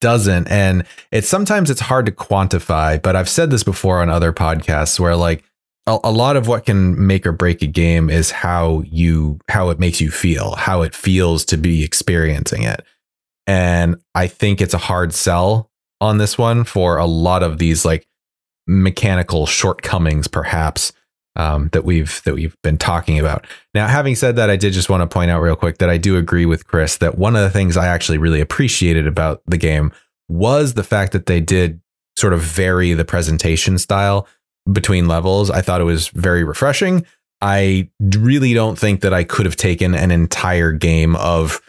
doesn't and it's sometimes it's hard to quantify, but I've said this before on other podcasts where like a, a lot of what can make or break a game is how you how it makes you feel, how it feels to be experiencing it. And I think it's a hard sell on this one for a lot of these like mechanical shortcomings, perhaps um, that we've that we've been talking about. Now, having said that, I did just want to point out real quick that I do agree with Chris that one of the things I actually really appreciated about the game was the fact that they did sort of vary the presentation style between levels. I thought it was very refreshing. I really don't think that I could have taken an entire game of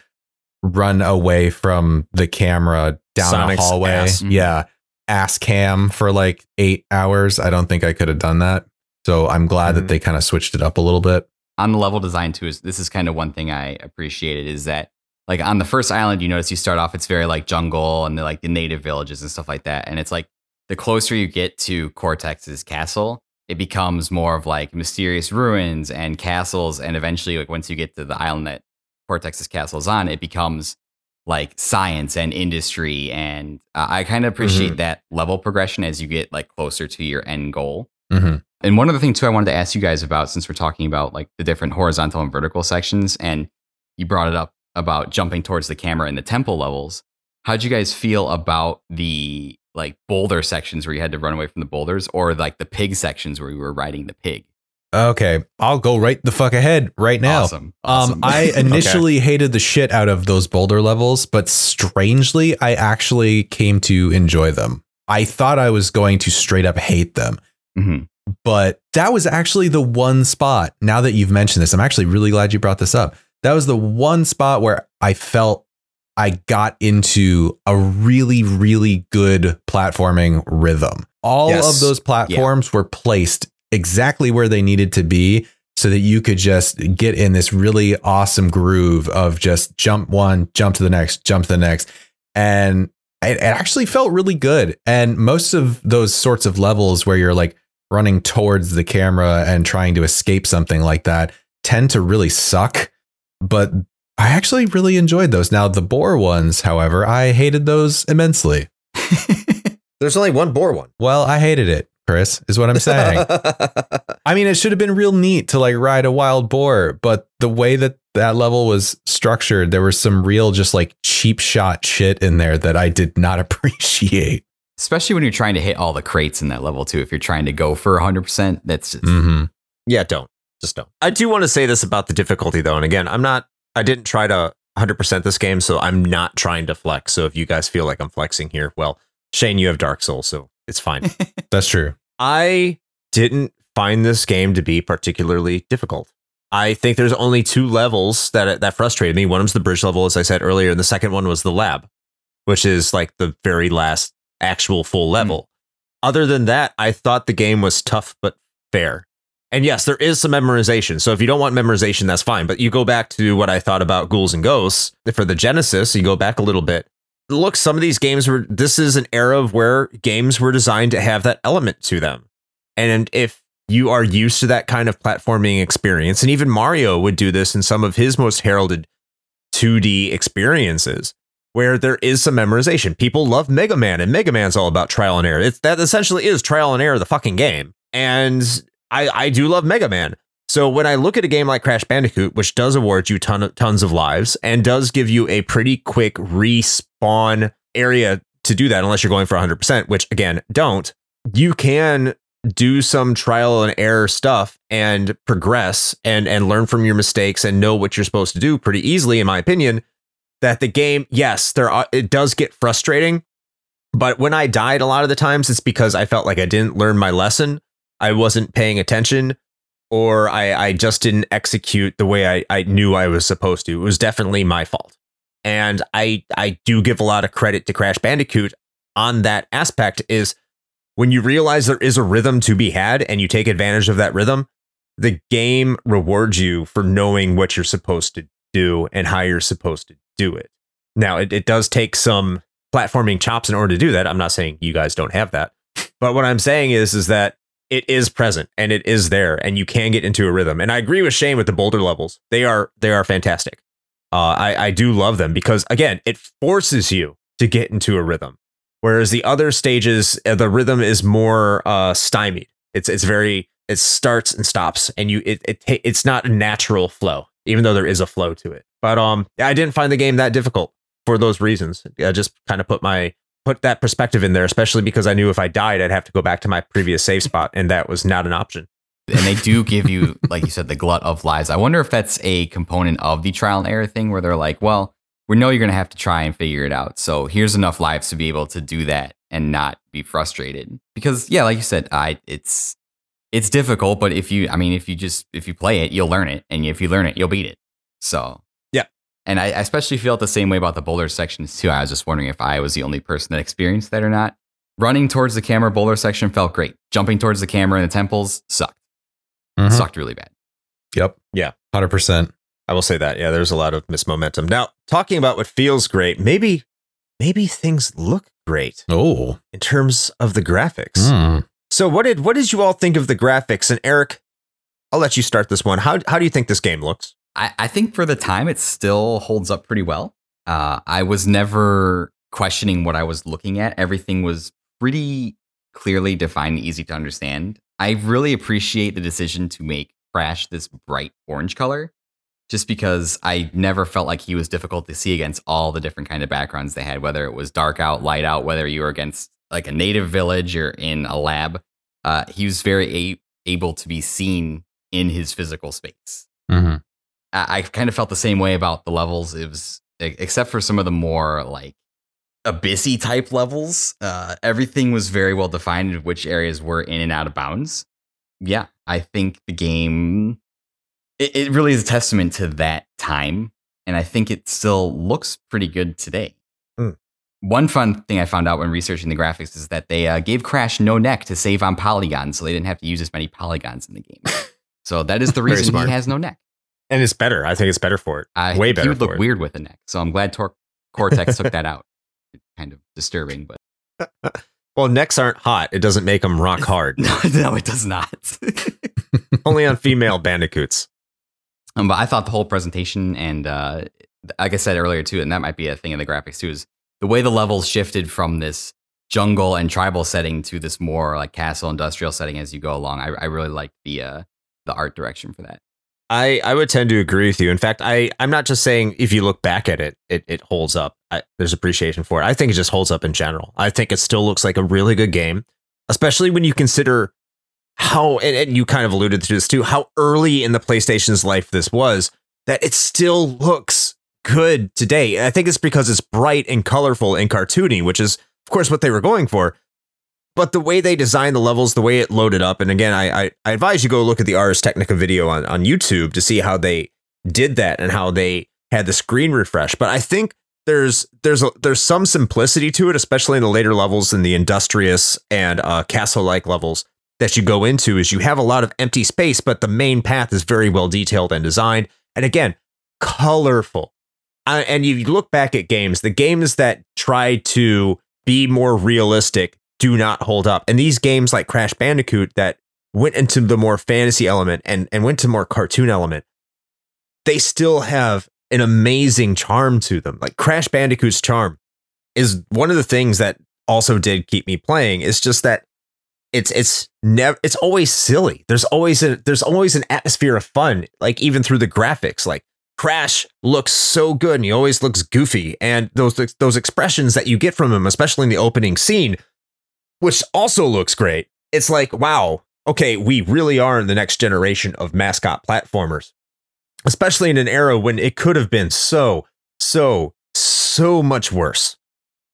run away from the camera down Sonic's a hallway. ass. Yeah. Ass cam for like eight hours. I don't think I could have done that. So I'm glad Mhm. that they kind of switched it up a little bit. on the level design too is this is kind of one thing I appreciated is that like on the first island you notice you start off it's very like jungle and the like the native villages and stuff like that. And it's like the closer you get to Cortex's castle it becomes more of like mysterious ruins and castles. And eventually like once you get to the island that Cortex's castle is on it becomes like science and industry. And uh, I kind of appreciate that level progression as you get like closer to your end goal Mhm. and one other thing too, I wanted to ask you guys about since we're talking about like the different horizontal and vertical sections, and you brought it up about jumping towards the camera in the temple levels. How'd you guys feel about the like boulder sections where you had to run away from the boulders, or like the pig sections where you were riding the pig? Okay. I'll go right the fuck ahead right now. Awesome. awesome. Um, I initially hated the shit out of those boulder levels, but strangely, I actually came to enjoy them. I thought I was going to straight up hate them, Mhm. but that was actually the one spot. Now that you've mentioned this, I'm actually really glad you brought this up. That was the one spot where I felt I got into a really, really good platforming rhythm. All Yes. of those platforms were placed exactly where they needed to be so that you could just get in this really awesome groove of just jump one, jump to the next, jump to the next. And it actually felt really good. And most of those sorts of levels where you're like running towards the camera and trying to escape something like that tend to really suck. But I actually really enjoyed those. Now, the boar ones, however, I hated those immensely. There's only one boar one. Well, I hated it, Chris, is what I'm saying. I mean, it should have been real neat to like ride a wild boar, but the way that that level was structured, there was some real just like cheap shot shit in there that I did not appreciate. Especially when you're trying to hit all the crates in that level too. If you're trying to go for 100, percent that's just, Mm-hmm. yeah, don't. Just don't. I do want to say this about the difficulty though. And again, I'm not I didn't try to 100% this game, so I'm not trying to flex. So if you guys feel like I'm flexing here, well, Shane, you have Dark Souls, so it's fine. That's true. I didn't find this game to be particularly difficult. I think there's only two levels that that frustrated me. One was the bridge level, as I said earlier, and the second one was the lab, which is like the very last actual full hmm. level. Other than that, I thought the game was tough but fair. And yes, there is some memorization. So if you don't want memorization, that's fine. But you go back to what I thought about Ghouls and Ghosts for the Genesis, you go back a little bit. Look, some of these games were, this is an era of where games were designed to have that element to them. And if you are used to that kind of platforming experience, and even Mario would do this in some of his most heralded 2D experiences, where there is some memorization. People love Mega Man, and Mega Man's all about trial and error. It's that essentially is trial and error, the fucking game. And I, I do love Mega Man. So when I look at a game like Crash Bandicoot, which does award you ton tons of lives and does give you a pretty quick respawn area to do that, unless you're going for 100%, which again, don't, you can do some trial and error stuff and progress and and learn from your mistakes and know what you're supposed to do pretty easily in my opinion that the game yes there are it does get frustrating But when I died, a lot of the times it's because I felt like I didn't learn my lesson. I wasn't paying attention, or I, I just didn't execute the way I, I knew I was supposed to. It was definitely my fault. And I I do give a lot of credit to Crash Bandicoot on that aspect is when you realize there is a rhythm to be had and you take advantage of that rhythm, the game rewards you for knowing what you're supposed to do and how you're supposed to do it. Now, it, it does take some platforming chops in order to do that. I'm not saying you guys don't have that. But what I'm saying is, is that it is present and it is there and you can get into a rhythm. And I agree with Shane with the boulder levels. They are they are fantastic. Uh, I, I do love them because again, it forces you to get into a rhythm. Whereas the other stages, uh, the rhythm is more uh, stymied. It's it's very it starts and stops, and you it, it it's not a natural flow, even though there is a flow to it. But um, I didn't find the game that difficult for those reasons. I just kind of put my put that perspective in there, especially because I knew if I died, I'd have to go back to my previous save spot, and that was not an option. And they do give you, like you said, the glut of lives. I wonder if that's a component of the trial and error thing, where they're like, well, we know you're going to have to try and figure it out. So here's enough lives to be able to do that and not be frustrated. Because yeah, like you said, I it's it's difficult, but if you I mean if you just if you play it, you'll learn it. And if you learn it, you'll beat it. So. And I, I especially feel the same way about the boulder sections too. I was just wondering if I was the only person that experienced that or not. Running towards the camera boulder section felt great. Jumping towards the camera in the temples sucked. Mhm. Sucked really bad. Yep. Yeah. 100%. I will say that. Yeah, there's a lot of missed momentum. Now, talking about what feels great, maybe maybe things look great Oh. in terms of the graphics. Hmm. So what did what did you all think of the graphics? And Eric, I'll let you start this one. How how do you think this game looks? I, I think for the time, it still holds up pretty well. Uh, I was never questioning what I was looking at. Everything was pretty clearly defined and easy to understand. I really appreciate the decision to make Crash this bright orange color, just because I never felt like he was difficult to see against all the different kind of backgrounds they had, whether it was dark out, light out, whether you were against like a native village or in a lab. Uh, he was very a- able to be seen in his physical space. Mhm. I, I kind of felt the same way about the levels. It was except for some of the more like abyssy type levels. Uh, everything was very well defined of which areas were in and out of bounds. Yeah, I think the game it, it really is a testament to that time, and I think it still looks pretty good today. Hmm. One fun thing I found out when researching the graphics is that they uh, gave Crash no neck to save on polygons, so they didn't have to use as many polygons in the game. so that is the reason he has no neck. And it's better. I think it's better for it. I Way better He would look weird with a neck, so I'm glad Tor- Cortex took that out. It's kind of disturbing, but Well, necks aren't hot. It doesn't make them rock hard. no, no, it does not. Only on female bandicoots. um, but I thought the whole presentation and, uh, like I said earlier too, and that might be a thing in the graphics too, is the way the levels shifted from this jungle and tribal setting to this more like castle industrial setting as you go along. I, I really like the uh, the art direction for that. I, I would tend to agree with you. In fact, I, I'm not just saying if you look back at it, it, it holds up. I, there's appreciation for it. I think it just holds up in general. I think it still looks like a really good game, especially when you consider how, and, and you kind of alluded to this too, how early in the PlayStation's life this was, that it still looks good today. I think it's because it's bright and colorful and cartoony, which is, of course, what they were going for. But the way they designed the levels, the way it loaded up, and again, I, I, I advise you go look at the Ars Technica video on, on YouTube to see how they did that and how they had the screen refresh. But I think there's there's a, there's some simplicity to it, especially in the later levels in the industrious and uh, castle like levels that you go into. Is you have a lot of empty space, but the main path is very well detailed and designed, and again, colorful. Uh, and you look back at games, the games that try to be more realistic do not hold up. And these games like Crash Bandicoot that went into the more fantasy element and, and went to more cartoon element, they still have an amazing charm to them. Like Crash Bandicoot's charm is one of the things that also did keep me playing. It's just that it's it's never it's always silly. There's always a there's always an atmosphere of fun, like even through the graphics. Like Crash looks so good and he always looks goofy. And those those expressions that you get from him, especially in the opening scene, which also looks great. It's like, wow, okay, we really are in the next generation of mascot platformers. Especially in an era when it could have been so, so, so much worse.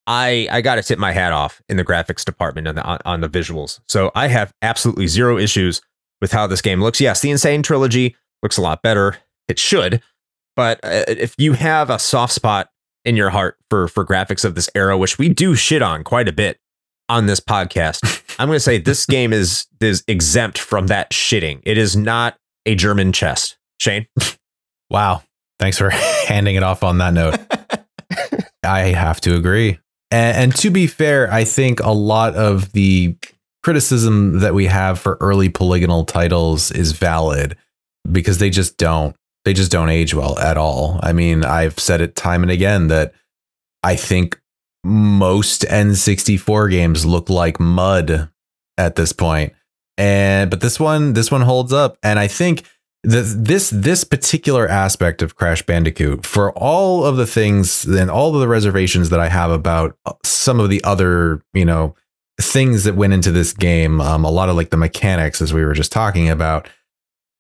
I I got to tip my hat off in the graphics department on the on, on the visuals. So I have absolutely zero issues with how this game looks. Yes, the N. Sane Trilogy looks a lot better. It should, but uh, if you have a soft spot in your heart for for graphics of this era, which we do shit on quite a bit on this podcast, I'm going to say this game is is exempt from that shitting. It is not a German chest. Shane, Wow. Thanks for handing it off on that note. I have to agree. And, and to be fair, I think a lot of the criticism that we have for early polygonal titles is valid because they just don't they just don't age well at all. I mean, I've said it time and again that I think most N64 games look like mud at this point. And but this one this one holds up and I think the, this this particular aspect of Crash Bandicoot, for all of the things and all of the reservations that I have about uh, some of the other, you know, things that went into this game, um, a lot of like the mechanics, as we were just talking about,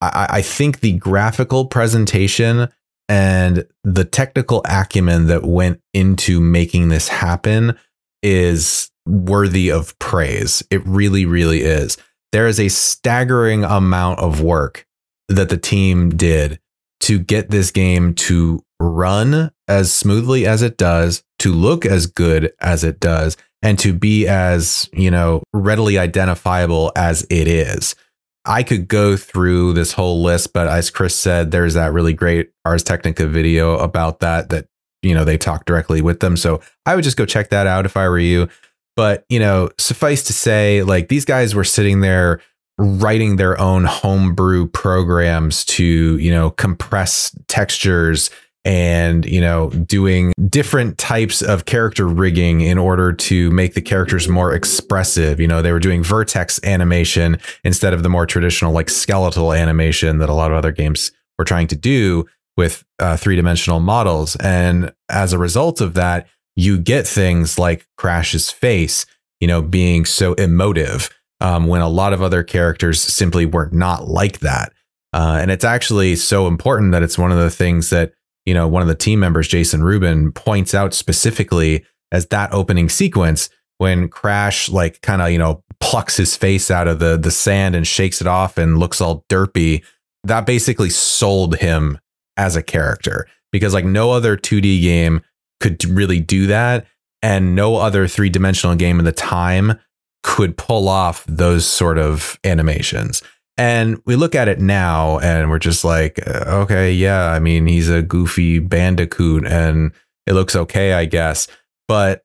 I, I think the graphical presentation and the technical acumen that went into making this happen is worthy of praise. It really, really is. There is a staggering amount of work that the team did to get this game to run as smoothly as it does, to look as good as it does, and to be as, you know, readily identifiable as it is. I could go through this whole list, but as Chris said, there's that really great Ars Technica video about that that you know they talk directly with them. So I would just go check that out if I were you. But you know, suffice to say, like these guys were sitting there writing their own homebrew programs to you know compress textures and you know doing different types of character rigging in order to make the characters more expressive. You know they were doing vertex animation instead of the more traditional like skeletal animation that a lot of other games were trying to do with uh, three-dimensional models. And as a result of that you get things like crash's face you know being so emotive um, when a lot of other characters simply were not like that. Uh, and it's actually so important that it's one of the things that you know, one of the team members, Jason Rubin, points out specifically as that opening sequence when Crash like kind of, you know, plucks his face out of the the sand and shakes it off and looks all derpy. That basically sold him as a character because like no other 2D game could really do that and no other three-dimensional game in the time could pull off those sort of animations. And we look at it now and we're just like, uh, okay, yeah, I mean, he's a goofy bandicoot and it looks okay, I guess. But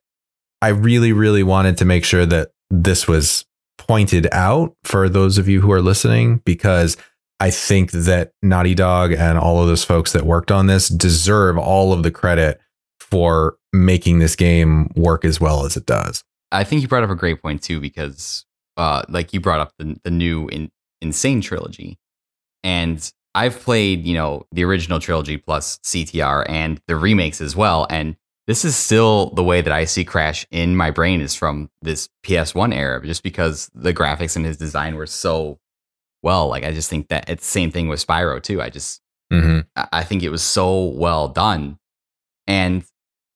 I really, really wanted to make sure that this was pointed out for those of you who are listening because I think that Naughty Dog and all of those folks that worked on this deserve all of the credit for making this game work as well as it does. I think you brought up a great point too, because uh, like you brought up the, the new in, N. Sane trilogy. And I've played, you know, the original trilogy plus CTR and the remakes as well. And this is still the way that I see Crash in my brain is from this PS1 era, just because the graphics and his design were so well. Like I just think that it's the same thing with Spyro too. I just mm-hmm. I think it was so well done. And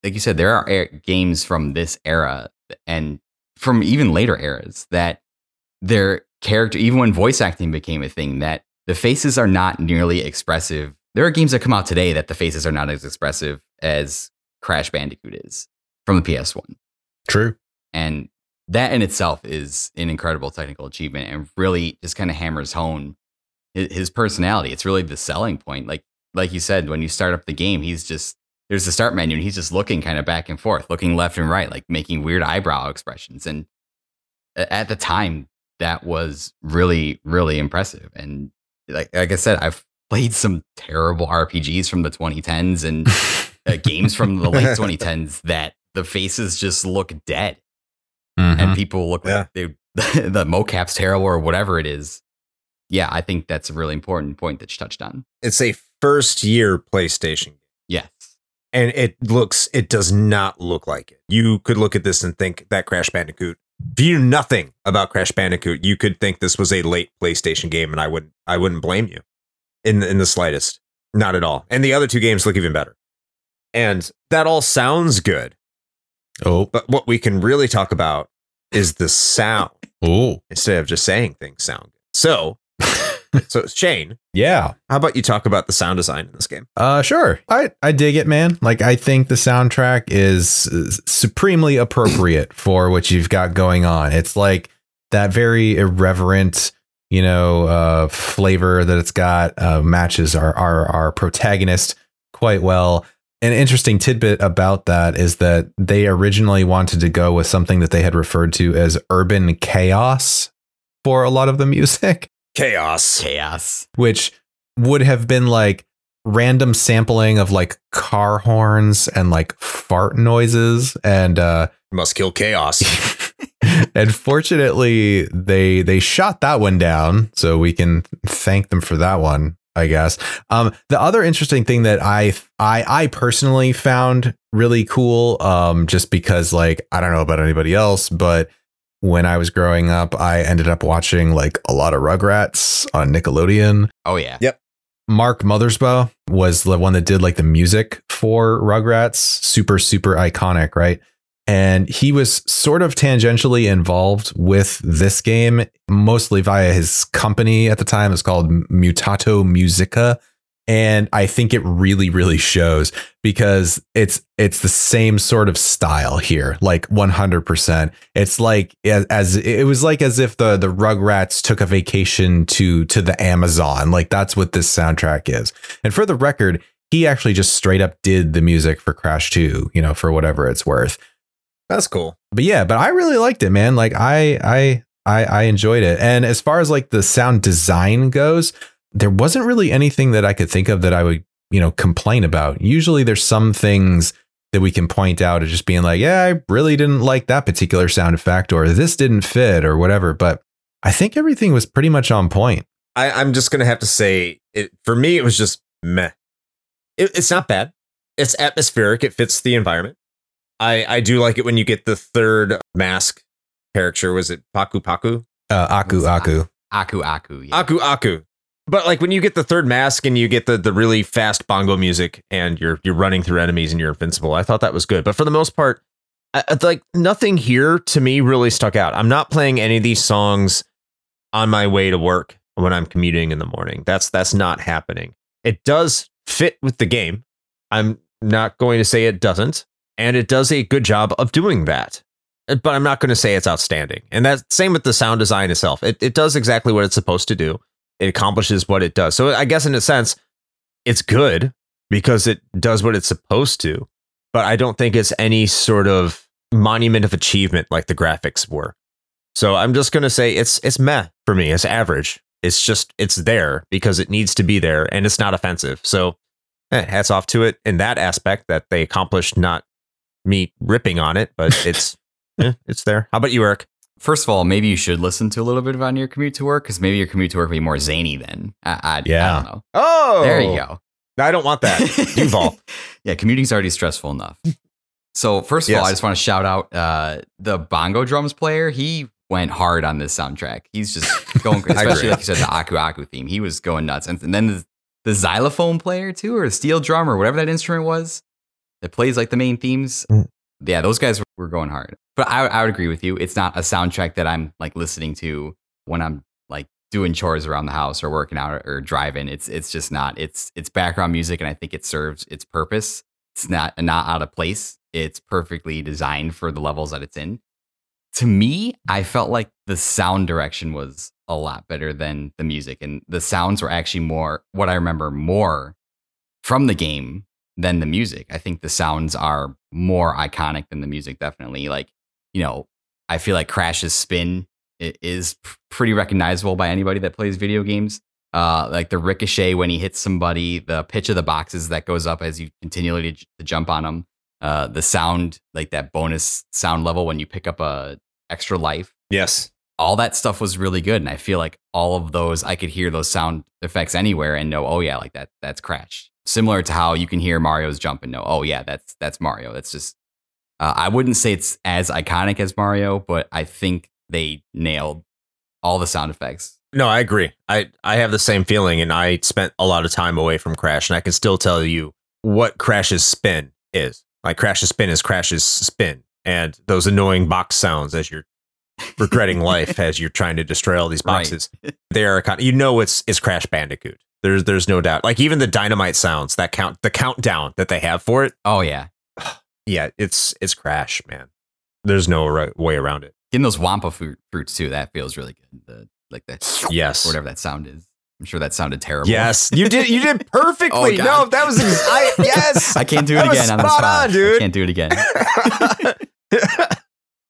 like you said, there are games from this era and from even later eras that they're character, even when voice acting became a thing, that the faces are not nearly expressive. There are games that come out today that the faces are not as expressive as Crash Bandicoot is from the PS1. True. And that in itself is an incredible technical achievement and really just kind of hammers home his personality. It's really the selling point. Like like you said, when you start up the game, he's just there's the start menu and he's just looking kind of back and forth, looking left and right, like making weird eyebrow expressions. And at the time, that was really, really impressive. And like, like I said, I've played some terrible RPGs from the 2010s and uh, games from the late 2010s that the faces just look dead. Mm-hmm. And people look yeah. like they, the mocap's terrible or whatever it is. Yeah, I think that's a really important point that you touched on. It's a first year PlayStation. Game. Yes. And it looks, it does not look like it. You could look at this and think that Crash Bandicoot if you knew nothing about Crash Bandicoot, you could think this was a late PlayStation game, and I would I wouldn't blame you in in the slightest, not at all. And the other two games look even better, and that all sounds good. Oh, But what we can really talk about is the sound oh, instead of just saying things sound good. So, so it's Shane, yeah. how about you talk about the sound design in this game? Uh, sure. I I dig it, man. Like I think the soundtrack is supremely appropriate for what you've got going on. It's like that very irreverent, you know, uh, flavor that it's got uh, matches our our our protagonist quite well. An interesting tidbit about that is that they originally wanted to go with something that they had referred to as urban chaos for a lot of the music Chaos. Chaos. which would have been like random sampling of like car horns and like fart noises and uh Must kill chaos. and fortunately they they shot that one down so we can thank them for that one i guess um the other interesting thing that i i i personally found really cool um just because like i don't know about anybody else but when i was growing up i ended up watching like a lot of rugrats on nickelodeon Oh yeah. Yep. Mark Mothersbaugh was the one that did like the music for Rugrats, super super iconic, right? And he was sort of tangentially involved with this game, mostly via his company at the time. It's called Mutato Muzika. And I think it really, really shows because it's it's the same sort of style here, like 100%. It's like as, it was like as if the the Rugrats took a vacation to to the Amazon. Like that's what this soundtrack is. And for the record, he actually just straight up did the music for Crash 2, you know, for whatever it's worth That's cool. but yeah, but I really liked it, man. Like I I I I enjoyed it. And as far as like the sound design goes, there wasn't really anything that I could think of that I would, you know, complain about. Usually there's some things that we can point out as just being like, yeah, I really didn't like that particular sound effect or this didn't fit or whatever, but I think everything was pretty much on point. I, I'm just gonna have to say it for me. It was just meh. It, it's not bad. It's atmospheric. It fits the environment. I I do like it when you get the third mask character. Was it Paku Paku? Uh, Aku Aku. Aku Aku. Yeah. Aku Aku. But like when you get the third mask and you get the the really fast bongo music and you're you're running through enemies and you're invincible, I thought that was good. But for the most part, I, like nothing here to me really stuck out. I'm not playing any of these songs on my way to work when I'm commuting in the morning. That's that's not happening. It does fit with the game. I'm not going to say it doesn't, and it does a good job of doing that. Uh, But I'm not going to say it's outstanding. And that's same with the sound design itself. It it does exactly what it's supposed to do. It accomplishes what it does. So I guess in a sense, it's good because it does what it's supposed to. But I don't think it's any sort of monument of achievement like the graphics were. So I'm just gonna say it's it's meh for me. It's average. It's just it's there because it needs to be there and it's not offensive. So eh, hats off to it in that aspect that they accomplished not me ripping on it, but it's eh, it's there. How about you, Eric? First of all, maybe you should listen to a little bit on your commute to work because maybe your commute to work will be more zany then. I, I, I don't know. Oh There you go. No, I don't want that. Duval. yeah, commuting's already stressful enough. So first of all, I just want to shout out uh, the bongo drums player. He went hard on this soundtrack. He's just going, especially like you said, the Aku Aku theme. He was going nuts. And, and then the, the xylophone player too, or the steel drum, or whatever that instrument was that plays like the main themes. Mm. Yeah, those guys were going hard. But I, I would agree with you. It's not a soundtrack that I'm like listening to when I'm like doing chores around the house or working out or, or driving. It's it's just not. It's it's background music, and I think it serves its purpose. It's not not out of place. It's perfectly designed for the levels that it's in. To me, I felt like the sound direction was a lot better than the music, and the sounds were actually more what I remember more from the game than the music. I think the sounds are more iconic than the music. Definitely, like you know, I feel like Crash's spin is pretty recognizable by anybody that plays video games. Uh, like the ricochet when he hits somebody, the pitch of the boxes that goes up as you continually to, to jump on them, uh, the sound like that bonus sound level when you pick up a extra life. Yes. All that stuff was really good, and I feel like all of those I could hear those sound effects anywhere and know, oh yeah, like that that's Crash. Similar to how you can hear Mario's jump and know, oh yeah, that's that's Mario. That's just uh, I wouldn't say it's as iconic as Mario, but I think they nailed all the sound effects. No, I agree. I, I have the same feeling, and I spent a lot of time away from Crash, and I can still tell you what Crash's spin is. Like Crash's spin is Crash's spin. and those annoying box sounds as you're regretting life as you're trying to destroy all these Right. boxes. They are kind you know it's it's Crash Bandicoot. There's there's no doubt. Like even the dynamite sounds that count the countdown that they have for it. Oh yeah, Yeah, it's it's Crash, man. There's no right way around it. getting those Wumpa fruit, fruits too. That feels really good. The like the Yes. whatever that sound is. I'm sure that sounded terrible. Yes, you did. You did perfectly. Oh, no, that was I, yes. I can't do it That again on the spot spot. on, dude. I can't do it again.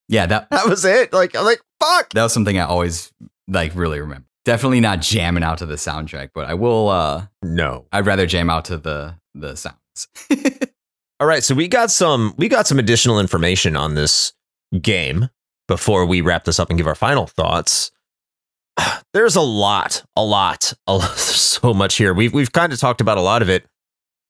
Yeah, that that was it. Like I'm like fuck. that was something I always like really remember. Definitely not jamming out to the soundtrack, but I will uh No. I'd rather jam out to the the sounds. All right, so we got some we got some additional information on this game before we wrap this up and give our final thoughts. There's a lot, a lot, a lot so much here. We've we've kind of talked about a lot of it,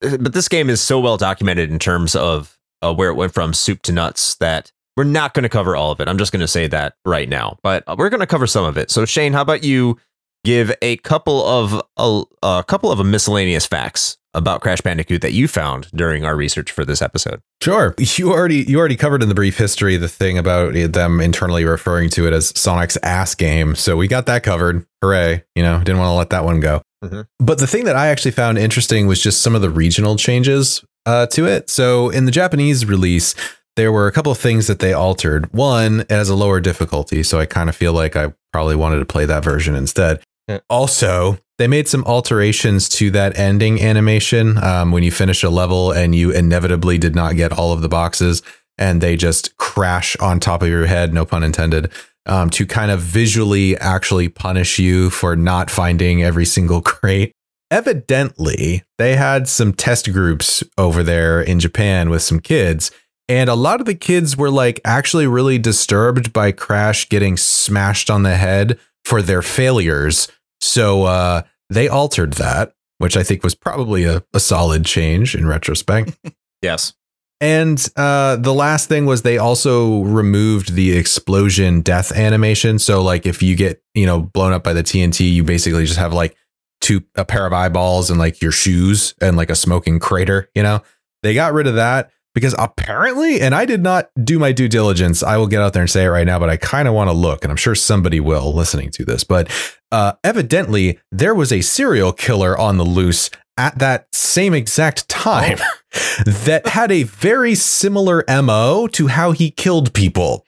but this game is so well documented in terms of uh, where it went from soup to nuts that we're not going to cover all of it. I'm just going to say that right now, but uh, we're going to cover some of it. So Shane, how about you give a couple of a, a couple of miscellaneous facts about Crash Bandicoot that you found during our research for this episode? Sure. You already you already covered in the brief history the thing about them internally referring to it as Sonic's ass game. So we got that covered. Hooray. You know, didn't want to let that one go. Mhm. But the thing that I actually found interesting was just some of the regional changes uh, to it. So in the Japanese release, there were a couple of things that they altered. One, it has a lower difficulty, so I kind of feel like I probably wanted to play that version instead. Yeah. Also, they made some alterations to that ending animation um, when you finish a level and you inevitably did not get all of the boxes and they just crash on top of your head, no pun intended, um, to kind of visually actually punish you for not finding every single crate. Evidently, they had some test groups over there in Japan with some kids, and a lot of the kids were like actually really disturbed by Crash getting smashed on the head for their failures. So uh, they altered that, which I think was probably a, a solid change in retrospect. Yes. And uh, the last thing was they also removed the explosion death animation. So like if you get you know blown up by the TNT, you basically just have like two a pair of eyeballs and like your shoes and like a smoking crater. You know they got rid of that because apparently, and I did not do my due diligence. I will get out there and say it right now, but I kind of want to look, and I'm sure somebody will listening to this. But uh, evidently, there was a serial killer on the loose at that same exact time that had a very similar MO to how he killed people.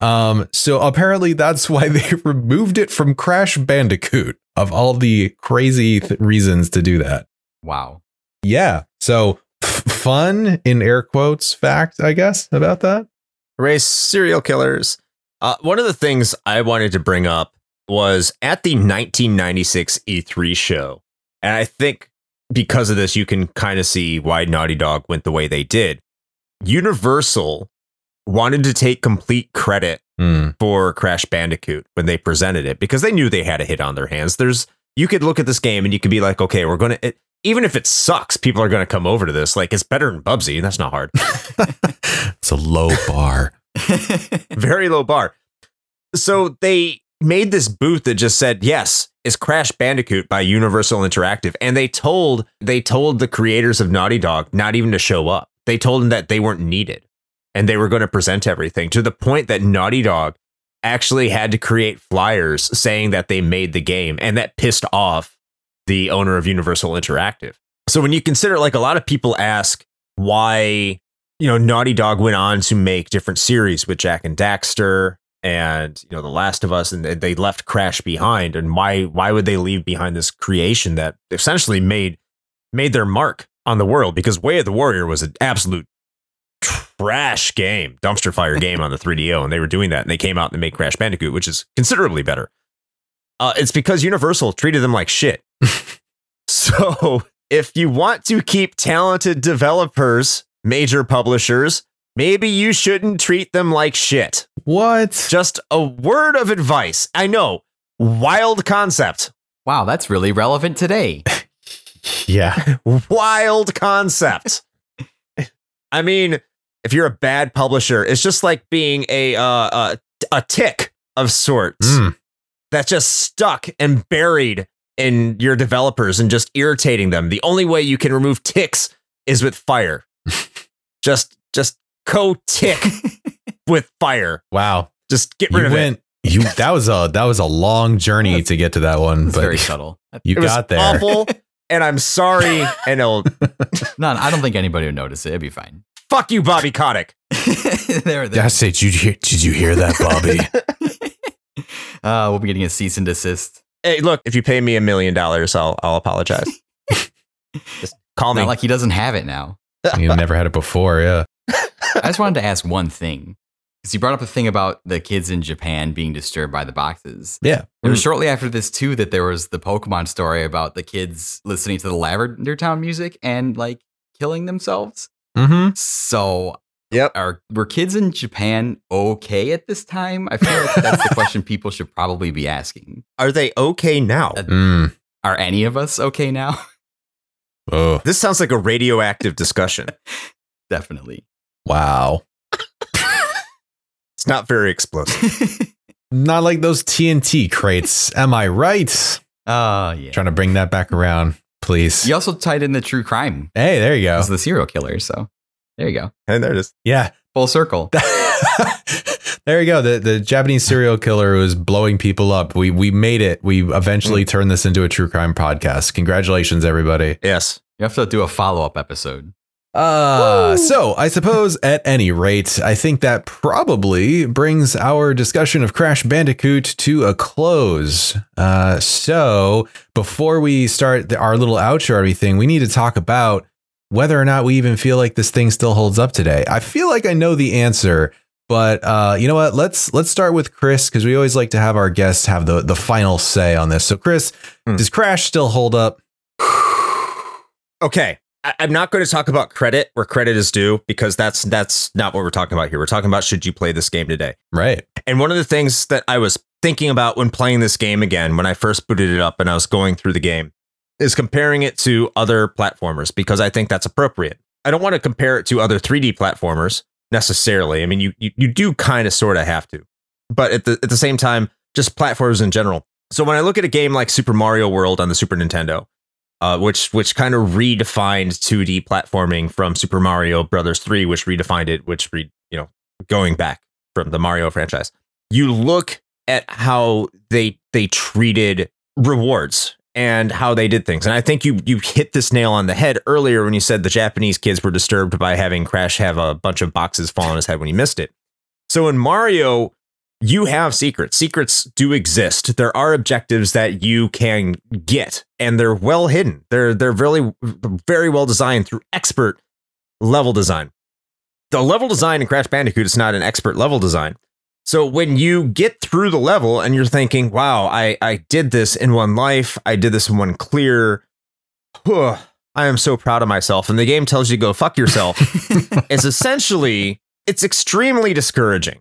Um, so apparently that's why they removed it from Crash Bandicoot of all the crazy th- reasons to do that. Wow. Yeah. So fun in air quotes fact, I guess, about that. Race serial killers. Uh, one of the things I wanted to bring up was at the 1996 E3 show, and I think because of this, you can kind of see why Naughty Dog went the way they did. Universal wanted to take complete credit Hmm. for Crash Bandicoot when they presented it because they knew they had a hit on their hands. There's you could look at this game and you could be like, okay, we're gonna it, even if it sucks, people are gonna come over to this. Like it's better than Bubsy. That's not hard. It's a low bar. very low bar. So they made this booth that just said, "Yes, it's Crash Bandicoot by Universal Interactive." And they told they told the creators of Naughty Dog not even to show up. They told them that they weren't needed and they were going to present everything to the point that Naughty Dog actually had to create flyers saying that they made the game and that pissed off the owner of Universal Interactive. So when you consider like a lot of people ask why you know, Naughty Dog went on to make different series with Jak and Daxter and you know, The Last of Us, and they- left Crash behind. And why why would they leave behind this creation that essentially made made their mark on the world? Because Way of the Warrior was an absolute trash game, dumpster fire game on the 3DO, and they were doing that, and they came out and made Crash Bandicoot, which is considerably better. Uh, it's because Universal treated them like shit. so if you want to keep talented developers, major publishers, maybe you shouldn't treat them like shit. What? Just a word of advice. I know, wild concept. wow, that's really relevant today. Yeah. Wild concept. I mean, if you're a bad publisher, it's just like being a uh, a, a tick of sorts Mm. that's just stuck and buried in your developers and just irritating them. The only way you can remove ticks is with fire. just just co tick with fire. Wow. Just get You rid of it. went you that was a that was a long journey to get to that one, but very subtle. you It was got there. awful, and I'm sorry. And it'll No, I don't think anybody would notice it. It'd be fine. fuck you, Bobby Kotick. there, there. Gotta say, did you hear, did you hear that, Bobby? Uh, we'll be getting a cease and desist. Hey, look, if you pay me a million dollars, I'll I'll apologize. Just call me. Not like he doesn't have it now. you never had it before, yeah. I just wanted to ask one thing. Because you brought up a thing about the kids in Japan being disturbed by the boxes. Yeah. It was shortly after this, too, that there was the Pokemon story about the kids listening to the Lavender Town music and like killing themselves. Mm-hmm. So, Yep. are were kids in Japan okay at this time? I feel like that's the question people should probably be asking. Are they okay now? Uh, Mm. Are any of us okay now? Oh, This sounds like a radioactive discussion. Definitely. wow. It's not very explosive. Not like those TNT crates. Am I right? Oh, yeah. Trying to bring that back around, please. You also tied in the true crime Hey, there you go. as the serial killer. So there you go. And there it is. Yeah. Full circle. there you go. The the Japanese serial killer was blowing people up. We we made it. We Mm. eventually turned this into a true crime podcast. Congratulations, everybody. Yes. You have to do a follow up episode. Uh, so I suppose at any rate, I think that probably brings our discussion of Crash Bandicoot to a close. Uh, so before we start the, our little outro or everything, we need to talk about whether or not we even feel like this thing still holds up today. I feel like I know the answer, but uh, you know what? Let's let's start with Chris because we always like to have our guests have the the final say on this. So, Chris, Hmm. does Crash still hold up? Okay. I- I'm not going to talk about credit where credit is due because that's that's not what we're talking about here. We're talking about should you play this game today. Right. And one of the things that I was thinking about when playing this game again, when I first booted it up and I was going through the game, is comparing it to other platformers because I think that's appropriate. I don't want to compare it to other 3D platformers necessarily. I mean, you you, you do kind of sort of have to, but at the at the same time, just platforms in general. So when I look at a game like Super Mario World on the Super Nintendo, uh, which which kind of redefined 2D platforming from Super Mario Brothers 3, which redefined it, which re, you know going back from the Mario franchise. You look at how they they treated rewards and how they did things. And I think you you hit this nail on the head earlier when you said the Japanese kids were disturbed by having Crash have a bunch of boxes fall on his head when he missed it. So in Mario, you have secrets. Secrets do exist. There are objectives that you can get, and they're well hidden. They're they're really very well designed through expert level design. The level design in Crash Bandicoot is not an expert level design. So when you get through the level and you're thinking, "Wow, I I did this in one life. I did this in one clear." Whew, I am so proud of myself. And the game tells you to go fuck yourself. it's essentially it's extremely discouraging.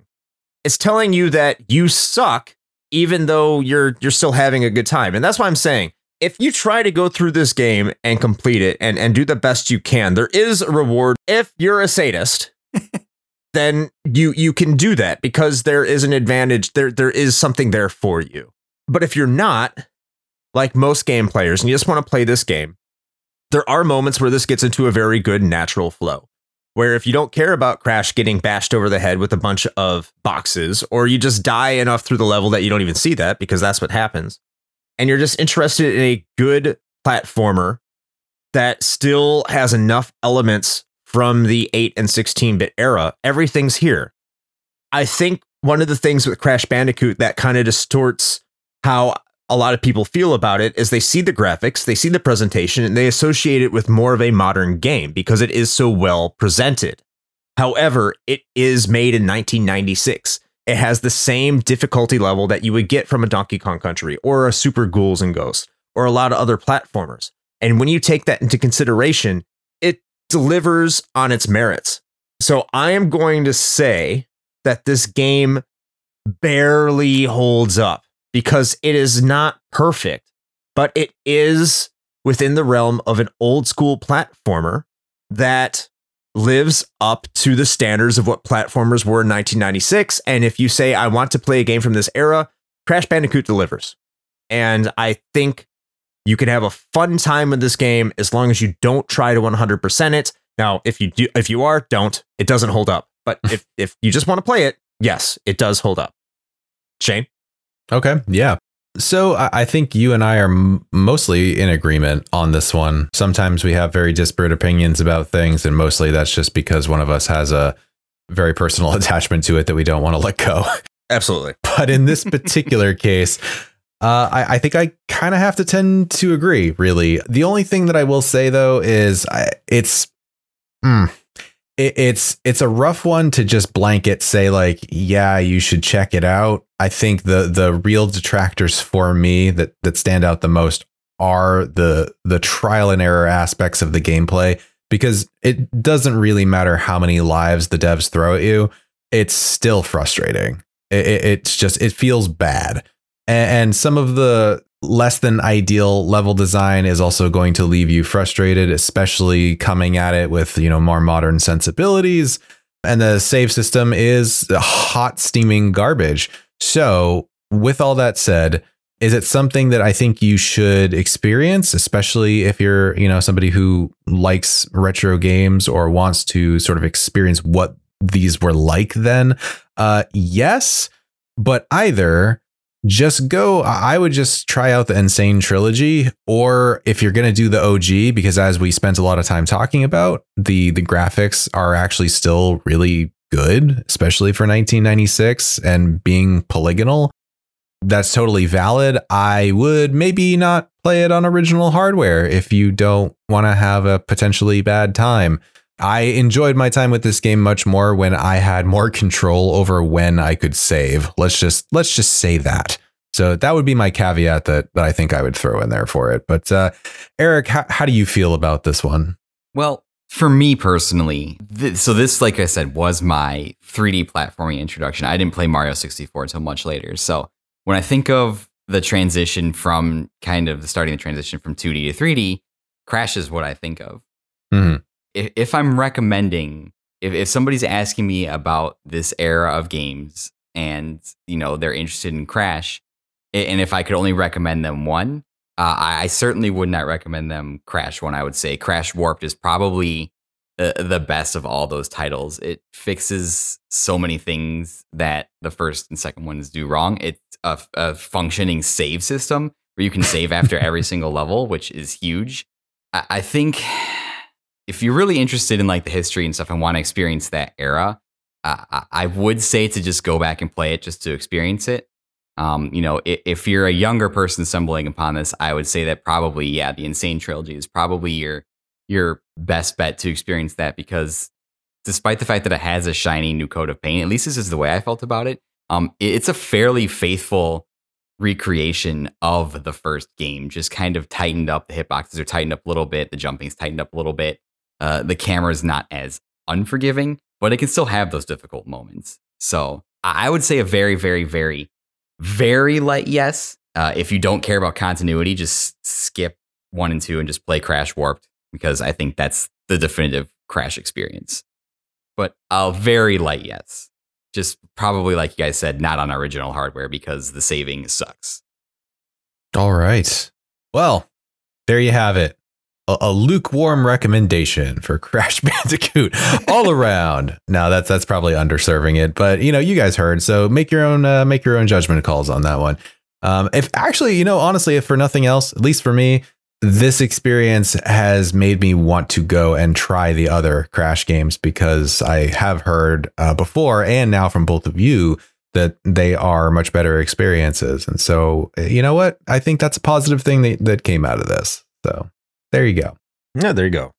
It's telling you that you suck even though you're you're still having a good time. And that's why I'm saying if you try to go through this game and complete it and, and do the best you can, there is a reward. If you're a sadist, then you you can do that because there is an advantage. There there is something there for you. But if you're not, like most game players, and you just want to play this game, there are moments where this gets into a very good natural flow. Where if you don't care about Crash getting bashed over the head with a bunch of boxes, or you just die enough through the level that you don't even see that because that's what happens, and you're just interested in a good platformer that still has enough elements from the 8 and 16 bit era, everything's here. I think one of the things with Crash Bandicoot that kind of distorts how a lot of people feel about it is they see the graphics, they see the presentation, and they associate it with more of a modern game because it is so well presented. However, it is made in 1996. It has the same difficulty level that you would get from a Donkey Kong Country or a Super Ghouls and Ghosts or a lot of other platformers. And when you take that into consideration, delivers on its merits. So I am going to say that this game barely holds up because it is not perfect, but it is within the realm of an old school platformer that lives up to the standards of what platformers were in 1996. And if you say, I want to play a game from this era, Crash Bandicoot delivers. And I think you can have a fun time with this game as long as you don't try to 100% it. Now, if you do, if you are, don't. It doesn't hold up. But if if you just want to play it, yes, it does hold up. Shane. Okay. Yeah. So I think you and I are m- mostly in agreement on this one. Sometimes we have very disparate opinions about things, and mostly that's just because one of us has a very personal attachment to it that we don't want to let go. Absolutely. But in this particular case, uh, I, I, think I kind of have to tend to agree. Really, the only thing that I will say though is I, it's. Mm, it, it's it's a rough one to just blanket say like yeah you should check it out i think the the real detractors for me that that stand out the most are the the trial and error aspects of the gameplay because it doesn't really matter how many lives the devs throw at you it's still frustrating it, it, it's just it feels bad and, some of the less than ideal level design is also going to leave you frustrated, especially coming at it with, you know, more modern sensibilities. And the save system is hot steaming garbage. So, with all that said, is it something that I think you should experience, especially if you're, you know, somebody who likes retro games or wants to sort of experience what these were like then? Uh, yes, but either just go i would just try out the N. Sane trilogy or if you're going to do the og because as we spent a lot of time talking about the the graphics are actually still really good especially for 1996 and being polygonal. That's totally valid. I would maybe not play it on original hardware if you don't want to have a potentially bad time I enjoyed my time with this game much more when I had more control over when I could save. Let's just let's just say that. So that would be my caveat that, that I think I would throw in there for it. But uh, Eric, how, how do you feel about this one? Well, for me personally, th- so this, like I said, was my 3D platforming introduction. I didn't play Mario 64 until much later. So when I think of the transition from kind of starting the transition from 2D to 3D, Crash is what I think of. Mm-hmm if, if I'm recommending, if, if somebody's asking me about this era of games and, you know, they're interested in Crash, and if I could only recommend them one, uh, I, I, certainly would not recommend them Crash one. I would say Crash Warped is probably the, the best of all those titles. It fixes so many things that the first and second ones do wrong. It's a, a functioning save system where you can save after every single level, which is huge. I, I think if you're really interested in like the history and stuff and want to experience that era, uh, I would say to just go back and play it just to experience it. Um, you know, if, if, you're a younger person stumbling upon this, I would say that probably, yeah, the N. Sane Trilogy is probably your your best bet to experience that because despite the fact that it has a shiny new coat of paint, at least this is the way I felt about it. Um, it's a fairly faithful recreation of the first game, just kind of tightened up. The hitboxes are tightened up a little bit, the jumping's tightened up a little bit. Uh, the camera is not as unforgiving, but it can still have those difficult moments. So I would say a very, very, very, very light yes. Uh, if you don't care about continuity, just skip one and two and just play Crash Warped because I think that's the definitive Crash experience. But a very light yes. Just probably, like you guys said, not on original hardware because the saving sucks. All right. Well, there you have it a, lukewarm recommendation for Crash Bandicoot all around. now that's that's probably underserving it, but you know you guys heard, so make your own uh, make your own judgment calls on that one. Um, if actually, you know, honestly, if for nothing else, at least for me, this experience has made me want to go and try the other Crash games because I have heard uh, before and now from both of you that they are much better experiences. And so, you know what? I think that's a positive thing that, that came out of this. So there you go. Yeah, there you go.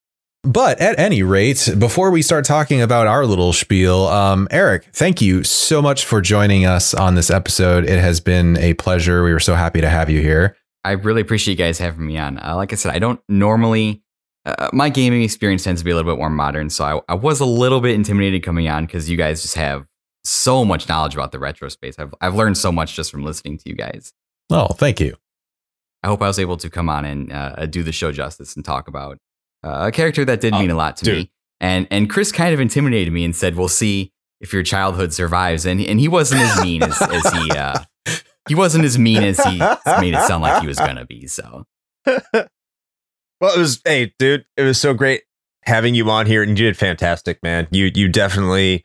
But at any rate, before we start talking about our little spiel, um, Eric, thank you so much for joining us on this episode. It has been a pleasure. We were so happy to have you here. I really appreciate you guys having me on. Uh, like I said, I don't normally, uh, my gaming experience tends to be a little bit more modern. So I, I was a little bit intimidated coming on because you guys just have so much knowledge about the retro space. I've, I've learned so much just from listening to you guys. Oh, thank you. I hope I was able to come on and uh, do the show justice and talk about uh, a character that did mean a lot to dude. me. And and Chris kind of intimidated me and said, "We'll see if your childhood survives." And and he wasn't as mean as, as he uh, he wasn't as mean as he made it sound like he was gonna be. So, well, it was hey, dude, it was so great having you on here, and you did fantastic, man. You you definitely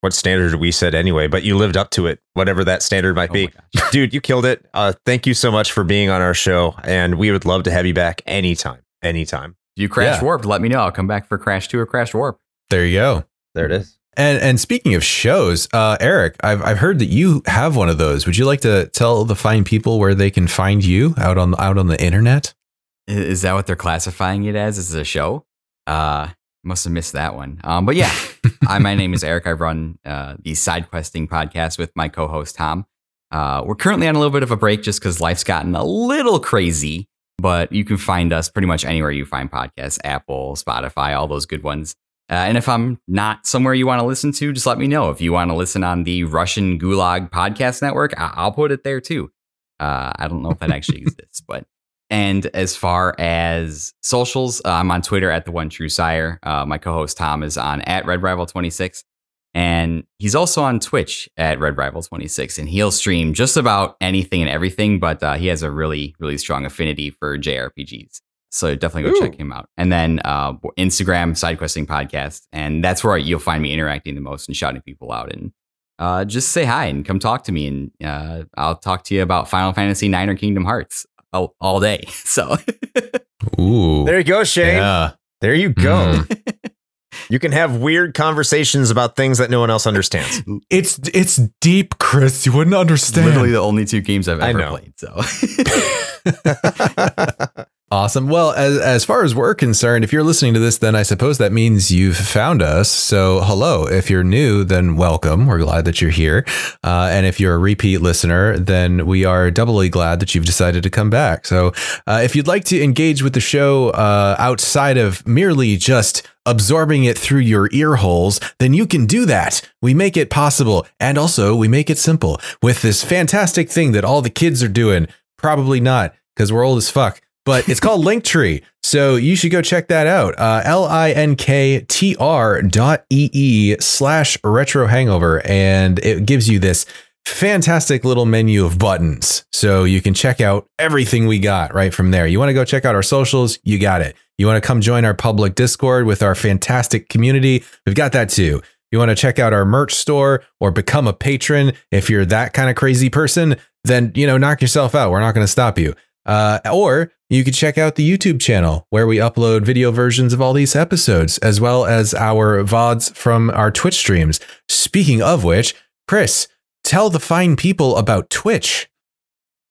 what standard we said anyway, but you lived up to it, whatever that standard might Oh be. Dude, you killed it. Uh, thank you so much for being on our show, and we would love to have you back anytime. Anytime. If you crash Yeah. warped, let me know. I'll come back for Crash 2 or Crash Warp. There you go. There it is. And and speaking of shows, uh, Eric, I've I've heard that you have one of those. Would you like to tell the fine people where they can find you out on out on the internet? Is that what they're classifying it as? Is it a show? Uh, must have missed that one. Um, but yeah, I, my name is Eric. I run uh, the Side Questing podcast with my co-host Tom. Uh, we're currently on a little bit of a break just because life's gotten a little crazy. But you can find us pretty much anywhere you find podcasts: Apple, Spotify, all those good ones. Uh, and if I'm not somewhere you want to listen to, just let me know. If you want to listen on the Russian Gulag Podcast Network, I- I'll put it there too. Uh, I don't know if that actually exists, but and as far as socials, uh, I'm on Twitter at the One True Sire. Uh, my co-host Tom is on at Red Rival 26, and he's also on Twitch at Red Rival 26, and he'll stream just about anything and everything. But uh, he has a really, really strong affinity for JRPGs, so definitely go Ooh. check him out. And then uh, Instagram Side Questing Podcast, and that's where you'll find me interacting the most and shouting people out and. Uh, just say hi and come talk to me, and uh, I'll talk to you about Final Fantasy IX or Kingdom Hearts all, all day. So Ooh, There you go, Shane. yeah. There you go. Mhm. You can have weird conversations about things that no one else understands. It's it's deep, Chris. You wouldn't understand. literally the only two games I've I ever know. played. So Awesome. Well, as, as far as we're concerned, if you're listening to this, then I suppose that means you've found us. So, hello. If you're new, then welcome. We're glad that you're here. Uh, and if you're a repeat listener, then we are doubly glad that you've decided to come back. So, uh, if you'd like to engage with the show uh, outside of merely just absorbing it through your ear holes, then you can do that. We make it possible. And also, we make it simple with this fantastic thing that all the kids are doing. Probably not, because we're old as fuck but it's called Linktree. So you should go check that out. Uh, L-I-N-K-T-R dot E-E slash retro hangover. And it gives you this fantastic little menu of buttons. So you can check out everything we got right from there. You want to go check out our socials? You got it. You want to come join our public Discord with our fantastic community? We've got that too. You want to check out our merch store or become a patron if you're that kind of crazy person, then, you know, knock yourself out. We're not going to stop you. Uh, or you could check out the YouTube channel where we upload video versions of all these episodes, as well as our VODs from our Twitch streams. Speaking of which, Chris, tell the fine people about Twitch.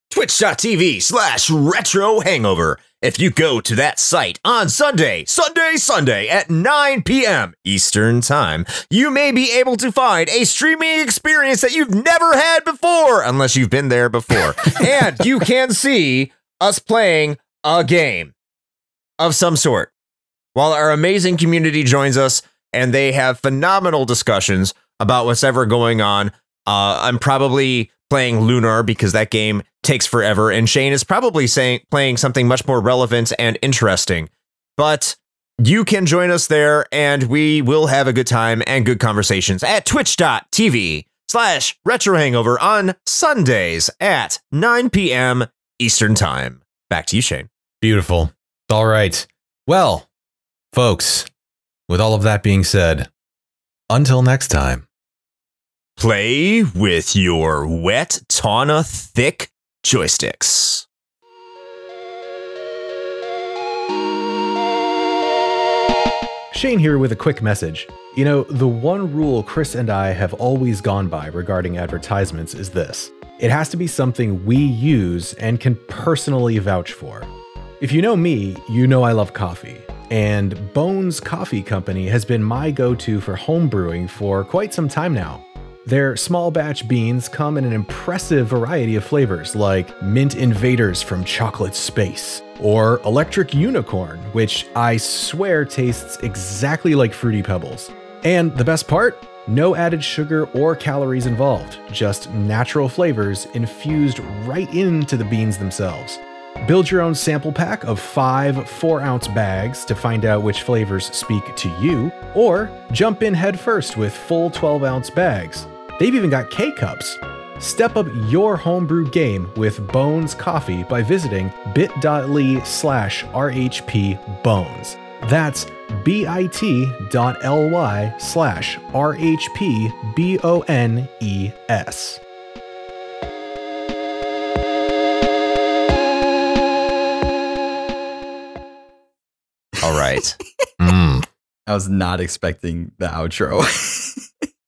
Twitch.tv slash retro hangover. If you go to that site on Sunday, Sunday, Sunday at 9 p.m. Eastern Time, you may be able to find a streaming experience that you've never had before, unless you've been there before. and you can see us playing a game of some sort while our amazing community joins us and they have phenomenal discussions about what's ever going on. Uh, I'm probably playing Lunar because that game takes forever, and Shane is probably saying playing something much more relevant and interesting. But you can join us there, and we will have a good time and good conversations at twitch.tv slash retro hangover on Sundays at 9 p.m. Eastern Time. Back to you, Shane. Beautiful. All right. Well, folks, with all of that being said, until next time. Play with your wet, Tawna thick joysticks. Shane here with a quick message. You know, the one rule Chris and I have always gone by regarding advertisements is this it has to be something we use and can personally vouch for. If you know me, you know I love coffee. And Bones Coffee Company has been my go to for home brewing for quite some time now. Their small batch beans come in an impressive variety of flavors like Mint Invaders from Chocolate Space, or Electric Unicorn, which I swear tastes exactly like Fruity Pebbles. And the best part? No added sugar or calories involved, just natural flavors infused right into the beans themselves. Build your own sample pack of five 4 ounce bags to find out which flavors speak to you, or jump in headfirst with full 12 ounce bags. They've even got K cups. Step up your homebrew game with Bones Coffee by visiting bit.ly slash RHP Bones. That's bit.ly slash RHPBONES. All right. Mm. I was not expecting the outro.